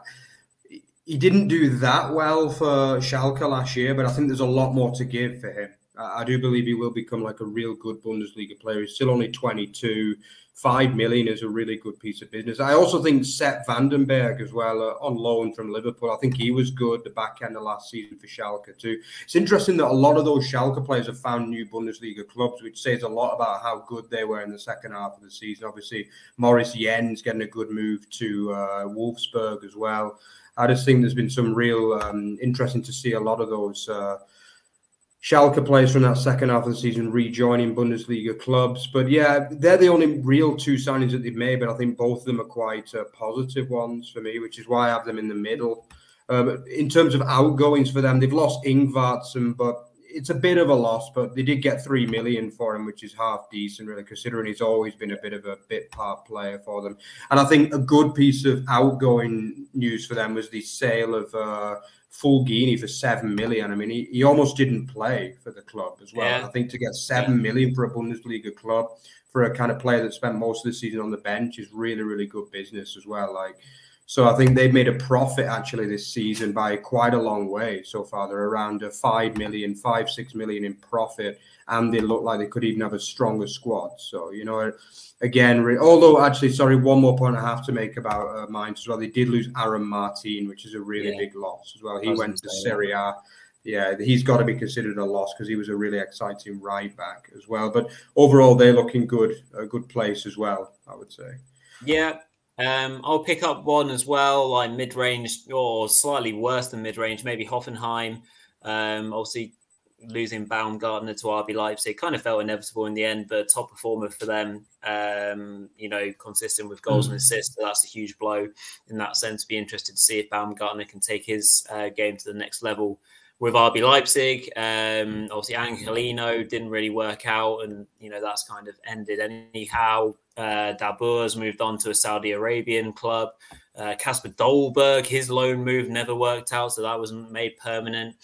he didn't do that well for Schalke last year, but I think there's a lot more to give for him. I, I do believe he will become like a real good Bundesliga player. He's still only 22 five million is a really good piece of business. I also think Sepp van den Berg as well uh, on loan from Liverpool. I think he was good the back end of last season for Schalke too. It's interesting that a lot of those Schalke players have found new Bundesliga clubs, which says a lot about how good they were in the second half of the season. Obviously, Moritz Jenz getting a good move to uh, Wolfsburg as well. I just think there's been some real um, interesting to see a lot of those. Uh, Schalke players from that second half of the season rejoining Bundesliga clubs. But yeah, they're the only real two signings that they've made, but I think both of them are quite uh, positive ones for me, which is why I have them in the middle. Um, in terms of outgoings for them, they've lost Ingvartsen, but it's a bit of a loss, but they did get three million for him, which is half decent, really, considering he's always been a bit of a bit part player for them. And I think a good piece of outgoing news for them was the sale of uh, Fulgini for seven million. I mean, he, he almost didn't play for the club as well. Yeah. I think to get seven yeah. million for a Bundesliga club for a kind of player that spent most of the season on the bench is really, really good business as well. Like, so I think they've made a profit actually this season by quite a long way so far. They're around a five million, five, six million in profit, and they look like they could even have a stronger squad. So, you know, again, re- although actually, sorry, one more point I have to make about uh, Mainz as well. They did lose Aaron Martin, which is a really yeah. big loss as well. He went to Serie A. Yeah, he's got to be considered a loss because he was a really exciting right back as well. But overall, they're looking good, a good place as well, I would say. Yeah, um, I'll pick up one as well, like mid range or slightly worse than mid range, maybe Hoffenheim. Um, obviously, losing Baumgartner to RB Leipzig kind of felt inevitable in the end, but top performer for them, um, you know, consistent with goals mm. and assists. So that's a huge blow in that sense. Be interested to see if Baumgartner can take his uh, game to the next level with RB Leipzig. Um, obviously, Angelino didn't really work out, and you know that's kind of ended anyhow. Uh, has moved on to a Saudi Arabian club. Kasper uh, Dolberg, his loan move never worked out, so that wasn't made permanent.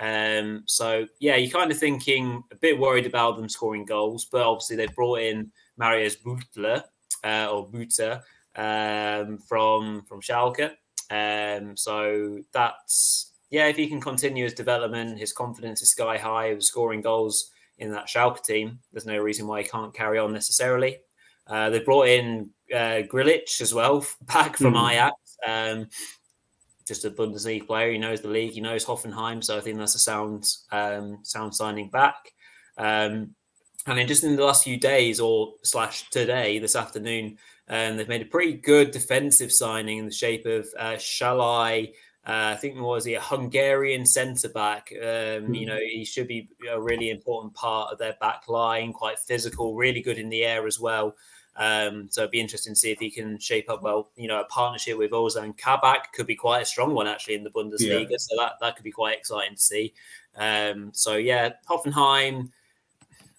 Um, so yeah, you're kind of thinking a bit worried about them scoring goals, but obviously they've brought in Marius Butler uh, or Buter um, from from Schalke. Um, so that's yeah, if he can continue his development, his confidence is sky high of scoring goals in that Schalke team. There's no reason why he can't carry on necessarily. Uh, they brought in uh, Grillitsch as well, back from mm. Ajax. Um, just a Bundesliga player. He knows the league. He knows Hoffenheim. So I think that's a sound um, sound signing back. Um, and then just in the last few days, or slash today, this afternoon, um, they've made a pretty good defensive signing in the shape of uh, Szalai. Uh, I think was he a Hungarian centre back? Um, you know, he should be a really important part of their back line. Quite physical, really good in the air as well. Um, so it'd be interesting to see if he can shape up well. You know, a partnership with Ozan Kabak could be quite a strong one actually in the Bundesliga. Yeah. So that, that could be quite exciting to see. Um, so yeah, Hoffenheim.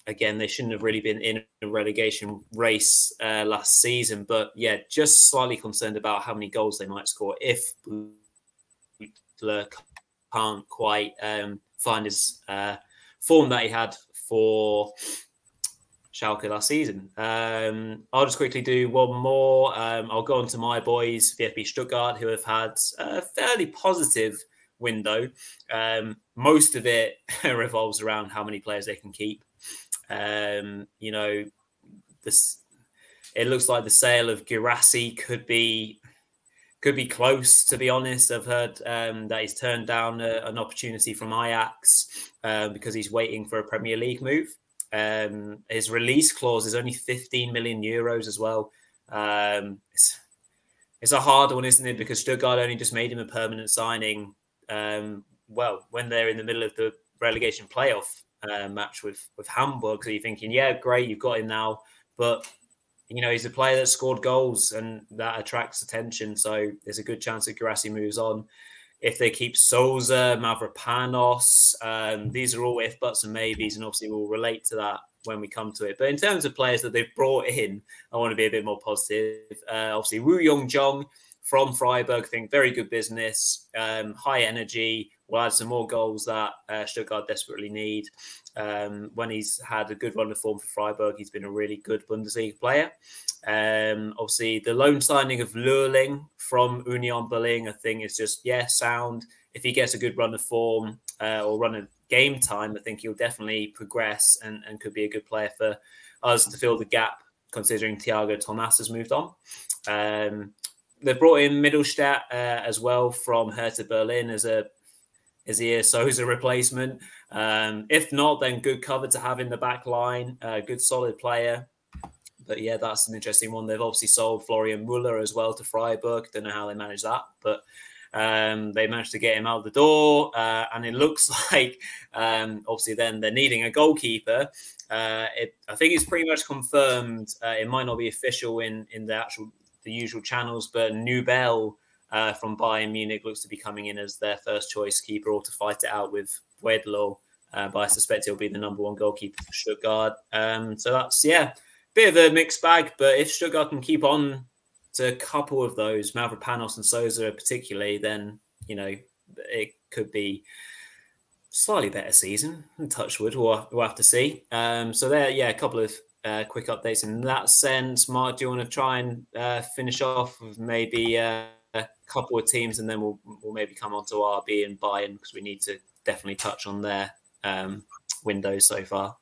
Again, they shouldn't have really been in a relegation race uh, last season, but yeah, just slightly concerned about how many goals they might score if Butler can't quite um, find his uh, form that he had for Schalke last season. Um, I'll just quickly do one more. Um, I'll go on to my boys, VfB Stuttgart, who have had a fairly positive window. Um, most of it revolves around how many players they can keep. Um, you know, this it looks like the sale of Guirassy could be could be close. To be honest, I've heard um, that he's turned down a, an opportunity from Ajax uh, because he's waiting for a Premier League move. Um, his release clause is only 15 million euros as well. Um, it's, it's a hard one, isn't it? Because Stuttgart only just made him a permanent signing. Um, well, when they're in the middle of the relegation playoff uh, match with with Hamburg, so you're thinking, yeah, great, you've got him now, but you know he's a player that scored goals and that attracts attention. So there's a good chance that Guirassy moves on if they keep Sosa, Mavropanos, um, these are all if buts and maybes, and obviously we'll relate to that when we come to it. But in terms of players that they've brought in, I want to be a bit more positive. Uh, obviously, Wu Young Jong from Freiburg, I think very good business, um, high energy, will add some more goals that uh, Stuttgart desperately need. Um, when he's had a good run of form for Freiburg, he's been a really good Bundesliga player. Um, obviously, the loan signing of Leweling from Union Berlin, I think, is just, yeah, sound. If he gets a good run of form uh, or run of game time, I think he'll definitely progress and, and could be a good player for us to fill the gap, considering Tiago Tomás has moved on. Um, they've brought in Mittelstädt uh, as well from Hertha Berlin as a he a replacement? Um, if not, then good cover to have in the back line. Uh, good solid player. But yeah, that's an interesting one. They've obviously sold Florian Müller as well to Freiburg. Don't know how they managed that, but um, they managed to get him out the door. Uh, and it looks like, um, obviously, then they're needing a goalkeeper. Uh, it, I think it's pretty much confirmed. Uh, it might not be official in in the actual the usual channels, but Nübel uh, from Bayern Munich looks to be coming in as their first choice keeper or to fight it out with Bredlow. Uh, but I suspect he'll be the number one goalkeeper for Stuttgart. Um, so that's, yeah, bit of a mixed bag. But if Stuttgart can keep on to a couple of those, Mavropanos and Sosa particularly, then, you know, it could be slightly better season. Touchwood, we'll, we'll have to see. Um, so there, yeah, a couple of uh, quick updates in that sense. Mark, do you want to try and uh, finish off with maybe uh, a couple of teams, and then we'll we'll maybe come on to RB and Bayern because we need to definitely touch on their um, windows so far.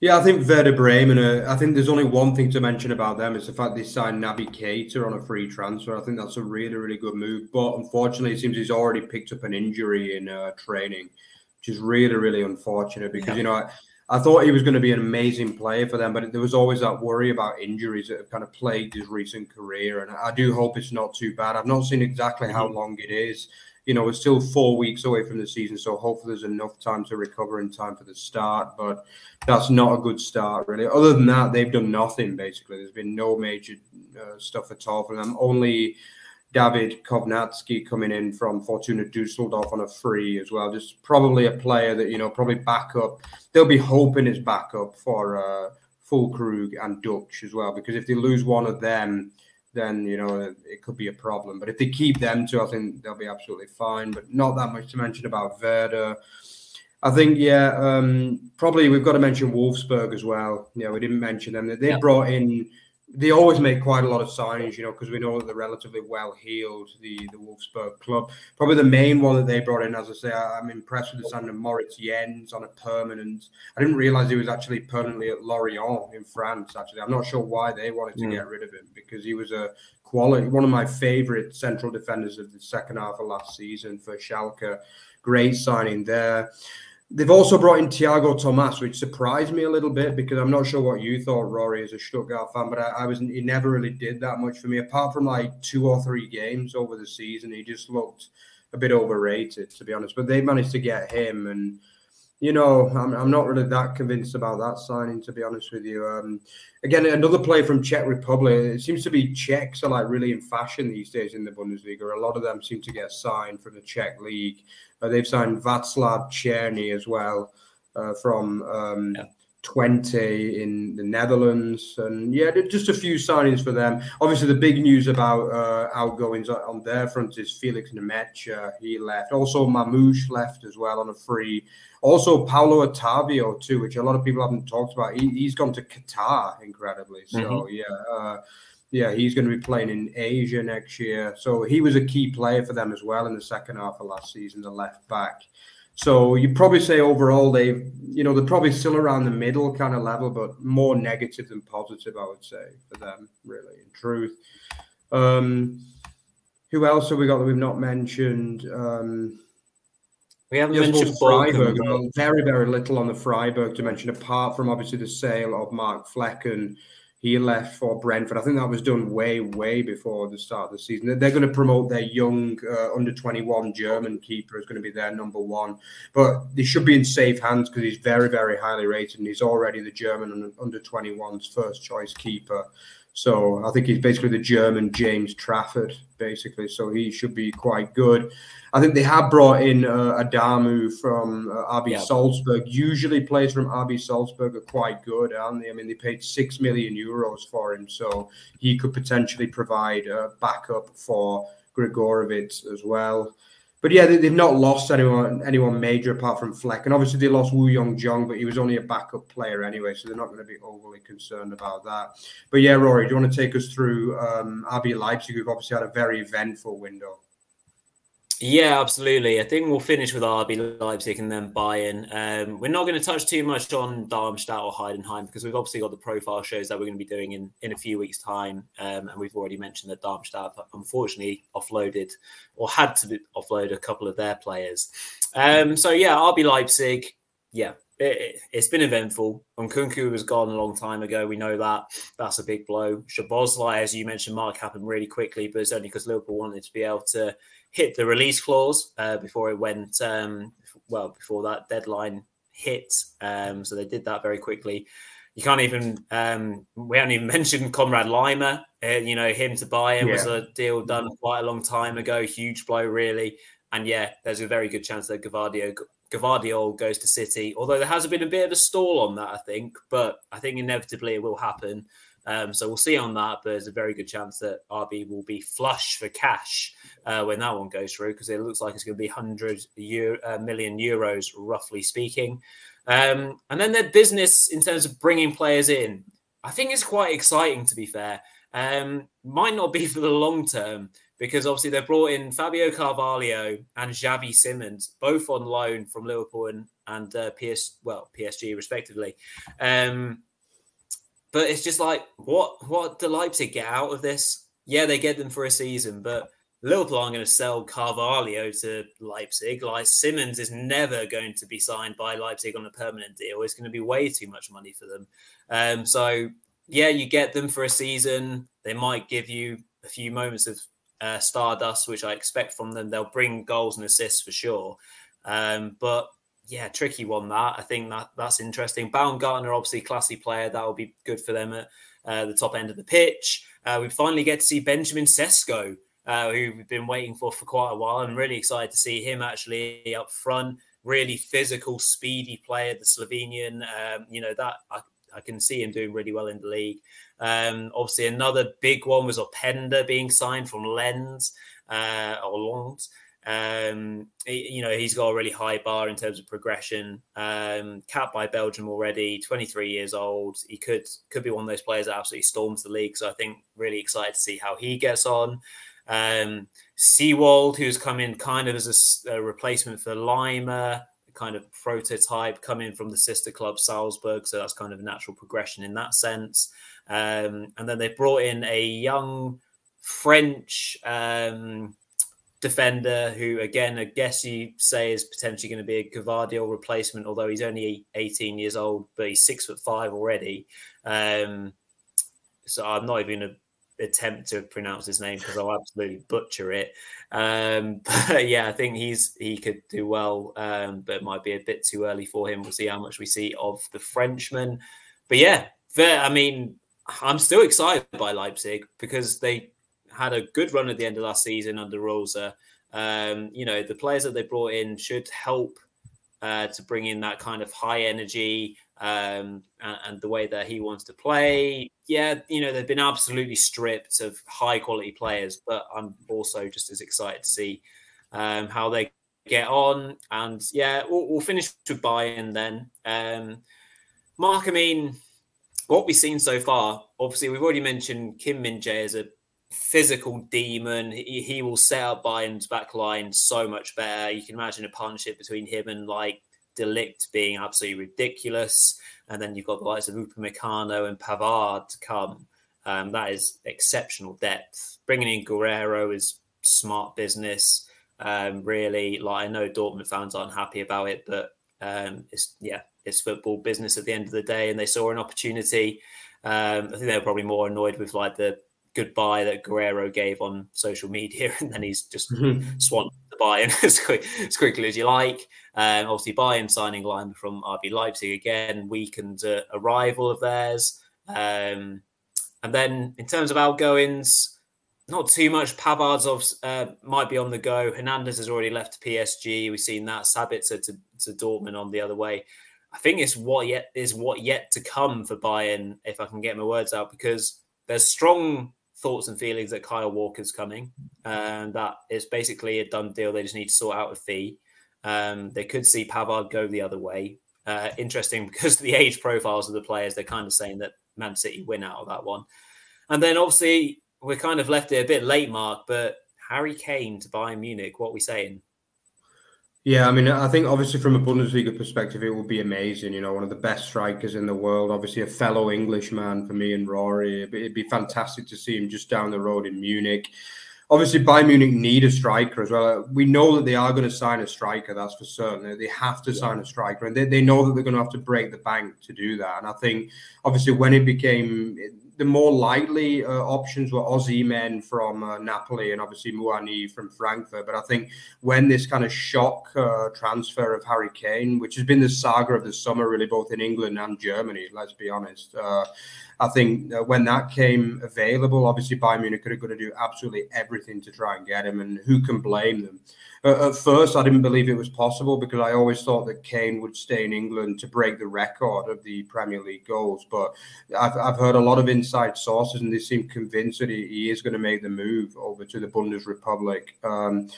Yeah, I think Werder Bremen. Uh, I think there's only one thing to mention about them is the fact they signed Naby Keita on a free transfer. I think that's a really, really good move. But unfortunately, it seems he's already picked up an injury in uh, training, which is really, really unfortunate because yeah. you know. I, thought he was going to be an amazing player for them, but there was always that worry about injuries that have kind of plagued his recent career. And I do hope it's not too bad. I've not seen exactly how mm-hmm. long it is. You know, we're still four weeks away from the season, so hopefully there's enough time to recover in time for the start. But that's not a good start, really. Other than that, they've done nothing basically. There's been no major uh, stuff at all for them. Only Dawid Kownacki coming in from Fortuna Dusseldorf on a free as well. Just probably a player that, you know, probably backup. They'll be hoping it's backup for uh, Füllkrug and Ducksch as well, because if they lose one of them, then, you know, it could be a problem. But if they keep them two, I think they'll be absolutely fine. But not that much to mention about Werder. I think, yeah, um, probably we've got to mention Wolfsburg as well. Yeah, we didn't mention them. They yeah. brought in they always make quite a lot of signings, you know, because we know that they're relatively well heeled, the the Wolfsburg club. Probably the main one that they brought in, as I say, I, am impressed with the signing of Moritz Jenz on a permanent. I didn't realize he was actually permanently at Lorient in France. Actually, I'm not sure why they wanted to mm. get rid of him because he was a quality, one of my favourite central defenders of the second half of last season for Schalke. Great signing there. They've also brought in Tiago Tomás, which surprised me a little bit because I'm not sure what you thought, Rory, as a Stuttgart fan, but I, I was he never really did that much for me. Apart from like two or three games over the season, he just looked a bit overrated, to be honest. But they managed to get him, and you know, I'm, I'm not really that convinced about that signing, to be honest with you. Um, again, another player from Czech Republic. It seems to be Czechs are like really in fashion these days in the Bundesliga. A lot of them seem to get signed from the Czech league. Uh, they've signed Václav Černý as well uh, from um, yeah. Twente in the Netherlands, and yeah, just a few signings for them. Obviously, the big news about uh, outgoings on their front is Felix Nmecha. He left. Also, Marmoush left as well on a free. Also, Paulo Otávio too, which a lot of people haven't talked about. He, has gone to Qatar, incredibly. So mm-hmm. yeah. Uh, yeah, he's going to be playing in Asia next year. So he was a key player for them as well in the second half of last season, the left back. So you probably say overall they've, you know, they're probably still around the middle kind of level, but more negative than positive, I would say, for them, really, in truth. Um, who else have we got that we've not mentioned? Um, we haven't mentioned Freiburg. Very, very little on the Freiburg to mention, apart from obviously the sale of Mark Flekken. he left for Brentford. I think that was done way, way before the start of the season. They're going to promote their young uh, under 21 German keeper is going to be their number one, but they should be in safe hands because he's very, very highly rated and he's already the German under 21's first choice keeper. So I think he's basically the German James Trafford, basically. So he should be quite good. I think they have brought in uh, Adamu from uh, RB Salzburg. Usually, players from RB Salzburg are quite good, aren't they? I mean, they paid six million euros for him, so he could potentially provide a backup for Gregoritsch as well. But yeah, they, have not lost anyone anyone major apart from Fleck, and obviously they lost Wu Yong Jong, but he was only a backup player anyway, so they're not going to be overly concerned about that. But yeah, Rory, do you want to take us through um, RB Leipzig, who've obviously had a very eventful window? Yeah, absolutely. I think we'll finish with RB Leipzig and then Bayern. Um, we're not going to touch too much on Darmstadt or Heidenheim because we've obviously got the profile shows that we're going to be doing in, in a few weeks' time. Um, and we've already mentioned that Darmstadt unfortunately offloaded or had to offload a couple of their players. Um, so, yeah, RB Leipzig, yeah, it, has been eventful. Nkunku was gone a long time ago. We know that. That's a big blow. Szoboszlai, as you mentioned, Mark happened really quickly, but it's only because Liverpool wanted to be able to hit the release clause uh, before it went um, well before that deadline hit. Um, so they did that very quickly. You can't even um, we haven't even mentioned Konrad Laimer. Uh, you know him to buy him yeah. was a deal done quite a long time ago. Huge blow, really. And yeah, there's a very good chance that Gvardiol Gvardiol goes to City. Although there has been a bit of a stall on that, I think, but I think inevitably it will happen. Um, so we'll see on that, but there's a very good chance that RB will be flush for cash uh, when that one goes through because it looks like it's going to be 100 Euro, uh, million euros, roughly speaking. Um, and then their business in terms of bringing players in, I think it's quite exciting to be fair. Um, might not be for the long term because obviously they brought in Fabio Carvalho and Xavi Simons, both on loan from Liverpool and, and uh, PS, well, PSG respectively. Um, but it's just like, what what do Leipzig get out of this? Yeah, they get them for a season, but Liverpool aren't going to sell Carvalho to Leipzig. Like Simons is never going to be signed by Leipzig on a permanent deal. It's going to be way too much money for them. Um, so yeah, you get them for a season. They might give you a few moments of uh, stardust, which I expect from them. They'll bring goals and assists for sure. Um, but yeah, tricky one that. I think that that's interesting. Baumgartner, obviously classy player, that will be good for them at uh, the top end of the pitch. Uh, we finally get to see Benjamin Sesko, uh, who we've been waiting for for quite a while. I'm really excited to see him actually up front. Really physical, speedy player, the Slovenian. Um, you know that I, I can see him doing really well in the league. Um, obviously, another big one was Openda being signed from Lens uh, or Lens. Um, he, you know, he's got a really high bar in terms of progression. Um, capped by Belgium already, 23 years old. He could could be one of those players that absolutely storms the league. So I think really excited to see how he gets on. Um, Seiwald, who's come in kind of as a, a replacement for Laimer, kind of prototype coming from the sister club Salzburg. So that's kind of a natural progression in that sense. Um, and then they brought in a young French um, defender who, again, I guess you say is potentially going to be a Gvardiol replacement, although he's only 18 years old, but he's six foot five already. Um, so I'm not even going to attempt to pronounce his name because I'll absolutely butcher it. Um, but yeah, I think he's he could do well, um, but it might be a bit too early for him. We'll see how much we see of the Frenchman. But yeah, I mean, I'm still excited by Leipzig because they had a good run at the end of last season under Rose. Um, you know, the players that they brought in should help uh, to bring in that kind of high energy, um, and, and, the way that he wants to play. Yeah, you know, they've been absolutely stripped of high quality players, but I'm also just as excited to see um, how they get on. And yeah, we'll, we'll finish with Bayern then. Um, Mark, I mean, what we've seen so far, obviously, we've already mentioned Kim Min Jae as a physical demon. He, he will set up Bayern's back line so much better. You can imagine a partnership between him and like de Ligt being absolutely ridiculous. And then you've got the likes of Upamecano and Pavard to come. Um, that is exceptional depth. Bringing in Guerreiro is smart business. Um, really, like I know Dortmund fans aren't happy about it, but um, it's yeah, it's football business at the end of the day, and they saw an opportunity. Um, I think they were probably more annoyed with like the goodbye that Guerreiro gave on social media, and then he's just mm-hmm. swan the Bayern as, quick, as quickly as you like. Um, obviously, Bayern signing line from RB Leipzig again weakened a, a rival of theirs. Um, and then in terms of outgoings, not too much. Pavard's uh, might be on the go. Hernandez has already left PSG. We've seen that. Sabitzer to, to Dortmund on the other way. I think it's what yet is what yet to come for Bayern, if I can get my words out, because there's strong thoughts and feelings that Kyle Walker's coming, and that is basically a done deal. They just need to sort out a fee. Um, they could see Pavard go the other way. Uh, interesting because the age profiles of the players, they're kind of saying that Man City win out of that one. And then obviously we're kind of left it a bit late, Mark, but Harry Kane to Bayern Munich, what are we saying? Yeah, I mean, I think obviously from a Bundesliga perspective, it would be amazing. You know, one of the best strikers in the world. Obviously, a fellow Englishman for me and Rory. It'd be fantastic to see him just down the road in Munich. Obviously, Bayern Munich need a striker as well. We know that they are going to sign a striker. That's for certain. They have to yeah. sign a striker, and they, they know that they're going to have to break the bank to do that. And I think, obviously, when it became the more likely uh, options were Osimhen from uh, Napoli and obviously Muani from Frankfurt. But I think when this kind of shock uh, transfer of Harry Kane, which has been the saga of the summer, really, both in England and Germany, let's be honest. Uh, I think uh, when that came available, obviously Bayern Munich are going to do absolutely everything to try and get him, and who can blame them? At first, I didn't believe it was possible because I always thought that Kane would stay in England to break the record of the Premier League goals. But I've, I've heard a lot of inside sources, and they seem convinced that he, he is going to make the move over to the Bundesrepublik. Um,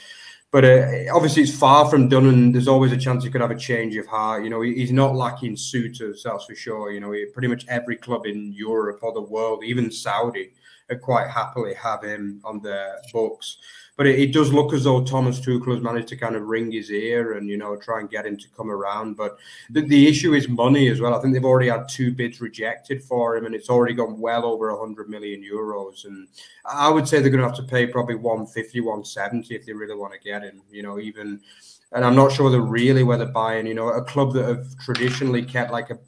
but uh, obviously, it's far from done, and there's always a chance he could have a change of heart. You know, he, he's not lacking suitors, that's for sure. You know, pretty much every club in Europe or the world, even Saudi, quite happily have him on their books. But it, it, does look as though Thomas Tuchel has managed to kind of ring his ear and you know try and get him to come around. But the, the issue is money as well. I think they've already had two bids rejected for him, and it's already gone well over 100 million euros. And I would say they're going to have to pay probably 150, 170 if they really want to get him. You know, even. And I'm not sure they're really whether buying, you know, a club that have traditionally kept like a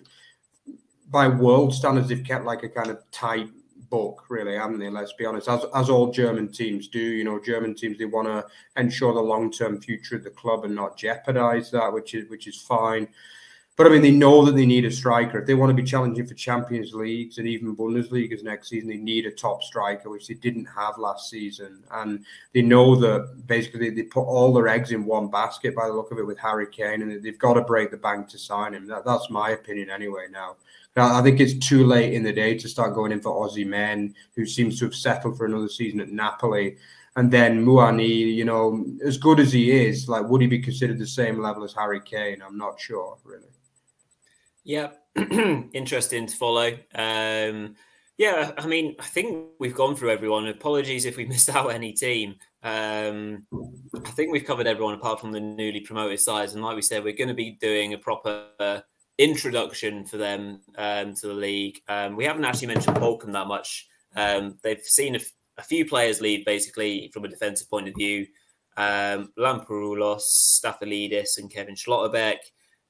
by world standards, they've kept like a kind of tight book, really, haven't they? Let's be honest, as as all German teams do. You know, German teams they want to ensure the long term future of the club and not jeopardize that, which is which is fine. But I mean, they know that they need a striker. If they want to be challenging for Champions Leagues and even Bundesligas next season, they need a top striker, which they didn't have last season. And they know that basically they put all their eggs in one basket by the look of it with Harry Kane, and they've got to break the bank to sign him. That, that's my opinion anyway now. I think it's too late in the day to start going in for Osimhen, who seems to have settled for another season at Napoli. And then Muani, you know, as good as he is, like, would he be considered the same level as Harry Kane? I'm not sure, really. Yeah, interesting to follow. Um, yeah, I mean, I think we've gone through everyone. Apologies if we missed out any team. Um, I think we've covered everyone apart from the newly promoted sides. And like we said, we're going to be doing a proper introduction for them um, to the league. Um, we haven't actually mentioned Bochum that much. Um, they've seen a, f- a few players leave basically from a defensive point of view. Um, Lampropoulos, Stafylidis, and Kevin Schlotterbeck.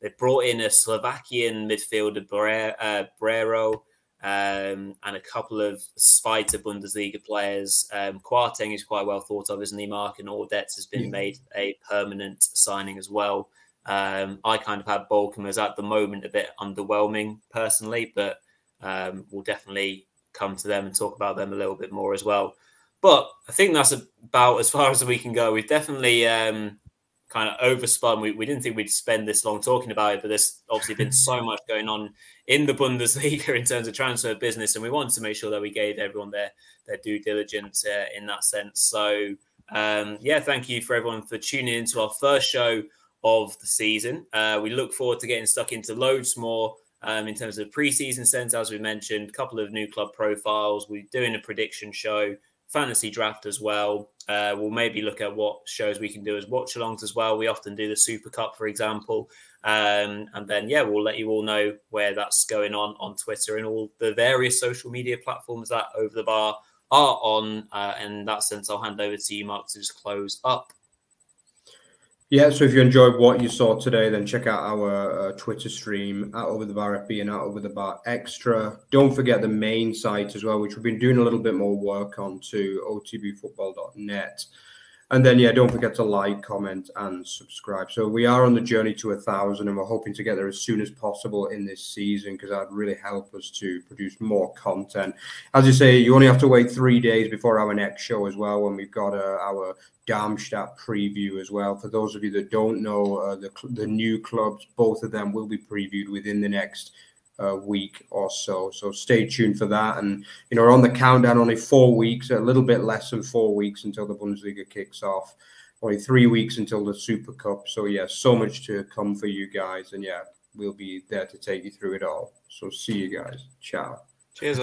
They brought in a Slovakian midfielder, Bre- Brero, um, and a couple of Zweite Bundesliga players. Um, Kwarteng is quite well thought of, isn't he, Mark? And Audets has been yeah. made a permanent signing as well. Um, I kind of had Bochum as at the moment a bit underwhelming personally, but um, we'll definitely come to them and talk about them a little bit more as well. But I think that's about as far as we can go. We've definitely um, kind of overspun. We, we didn't think we'd spend this long talking about it, but there's obviously been so much going on in the Bundesliga in terms of transfer business, and we wanted to make sure that we gave everyone their their due diligence uh, in that sense. So um, yeah, thank you for everyone for tuning in to our first show of the season. Uh, we look forward to getting stuck into loads more. Um, in terms of preseason sense, as we mentioned, a couple of new club profiles. We're doing a prediction show, fantasy draft as well. Uh, we'll maybe look at what shows we can do as watch alongs as well. We often do the Super Cup, for example. Um, and then, yeah, we'll let you all know where that's going on on Twitter and all the various social media platforms that Over the Bar are on. Uh, in that sense, I'll hand over to you, Mark, to just close up. Yeah, so if you enjoyed what you saw today, then check out our uh, Twitter stream at Over the Bar FB and at Over the Bar Extra. Don't forget the main site as well, which we've been doing a little bit more work on to otbfootball.net. And then, yeah, don't forget to like, comment, and subscribe. So we are on the journey to a thousand, and we're hoping to get there as soon as possible in this season because that'd really help us to produce more content. As you say, you only have to wait three days before our next show as well, when we've got uh, our Darmstadt preview as well. For those of you that don't know, uh, the the new clubs, both of them will be previewed within the next week or so. So stay tuned for that. And you know, we're on the countdown. Only four weeks, a little bit less than four weeks until the Bundesliga kicks off. Only three weeks until the Super Cup. So yeah, so much to come for you guys. And yeah, we'll be there to take you through it all. So see you guys. Ciao. Cheers.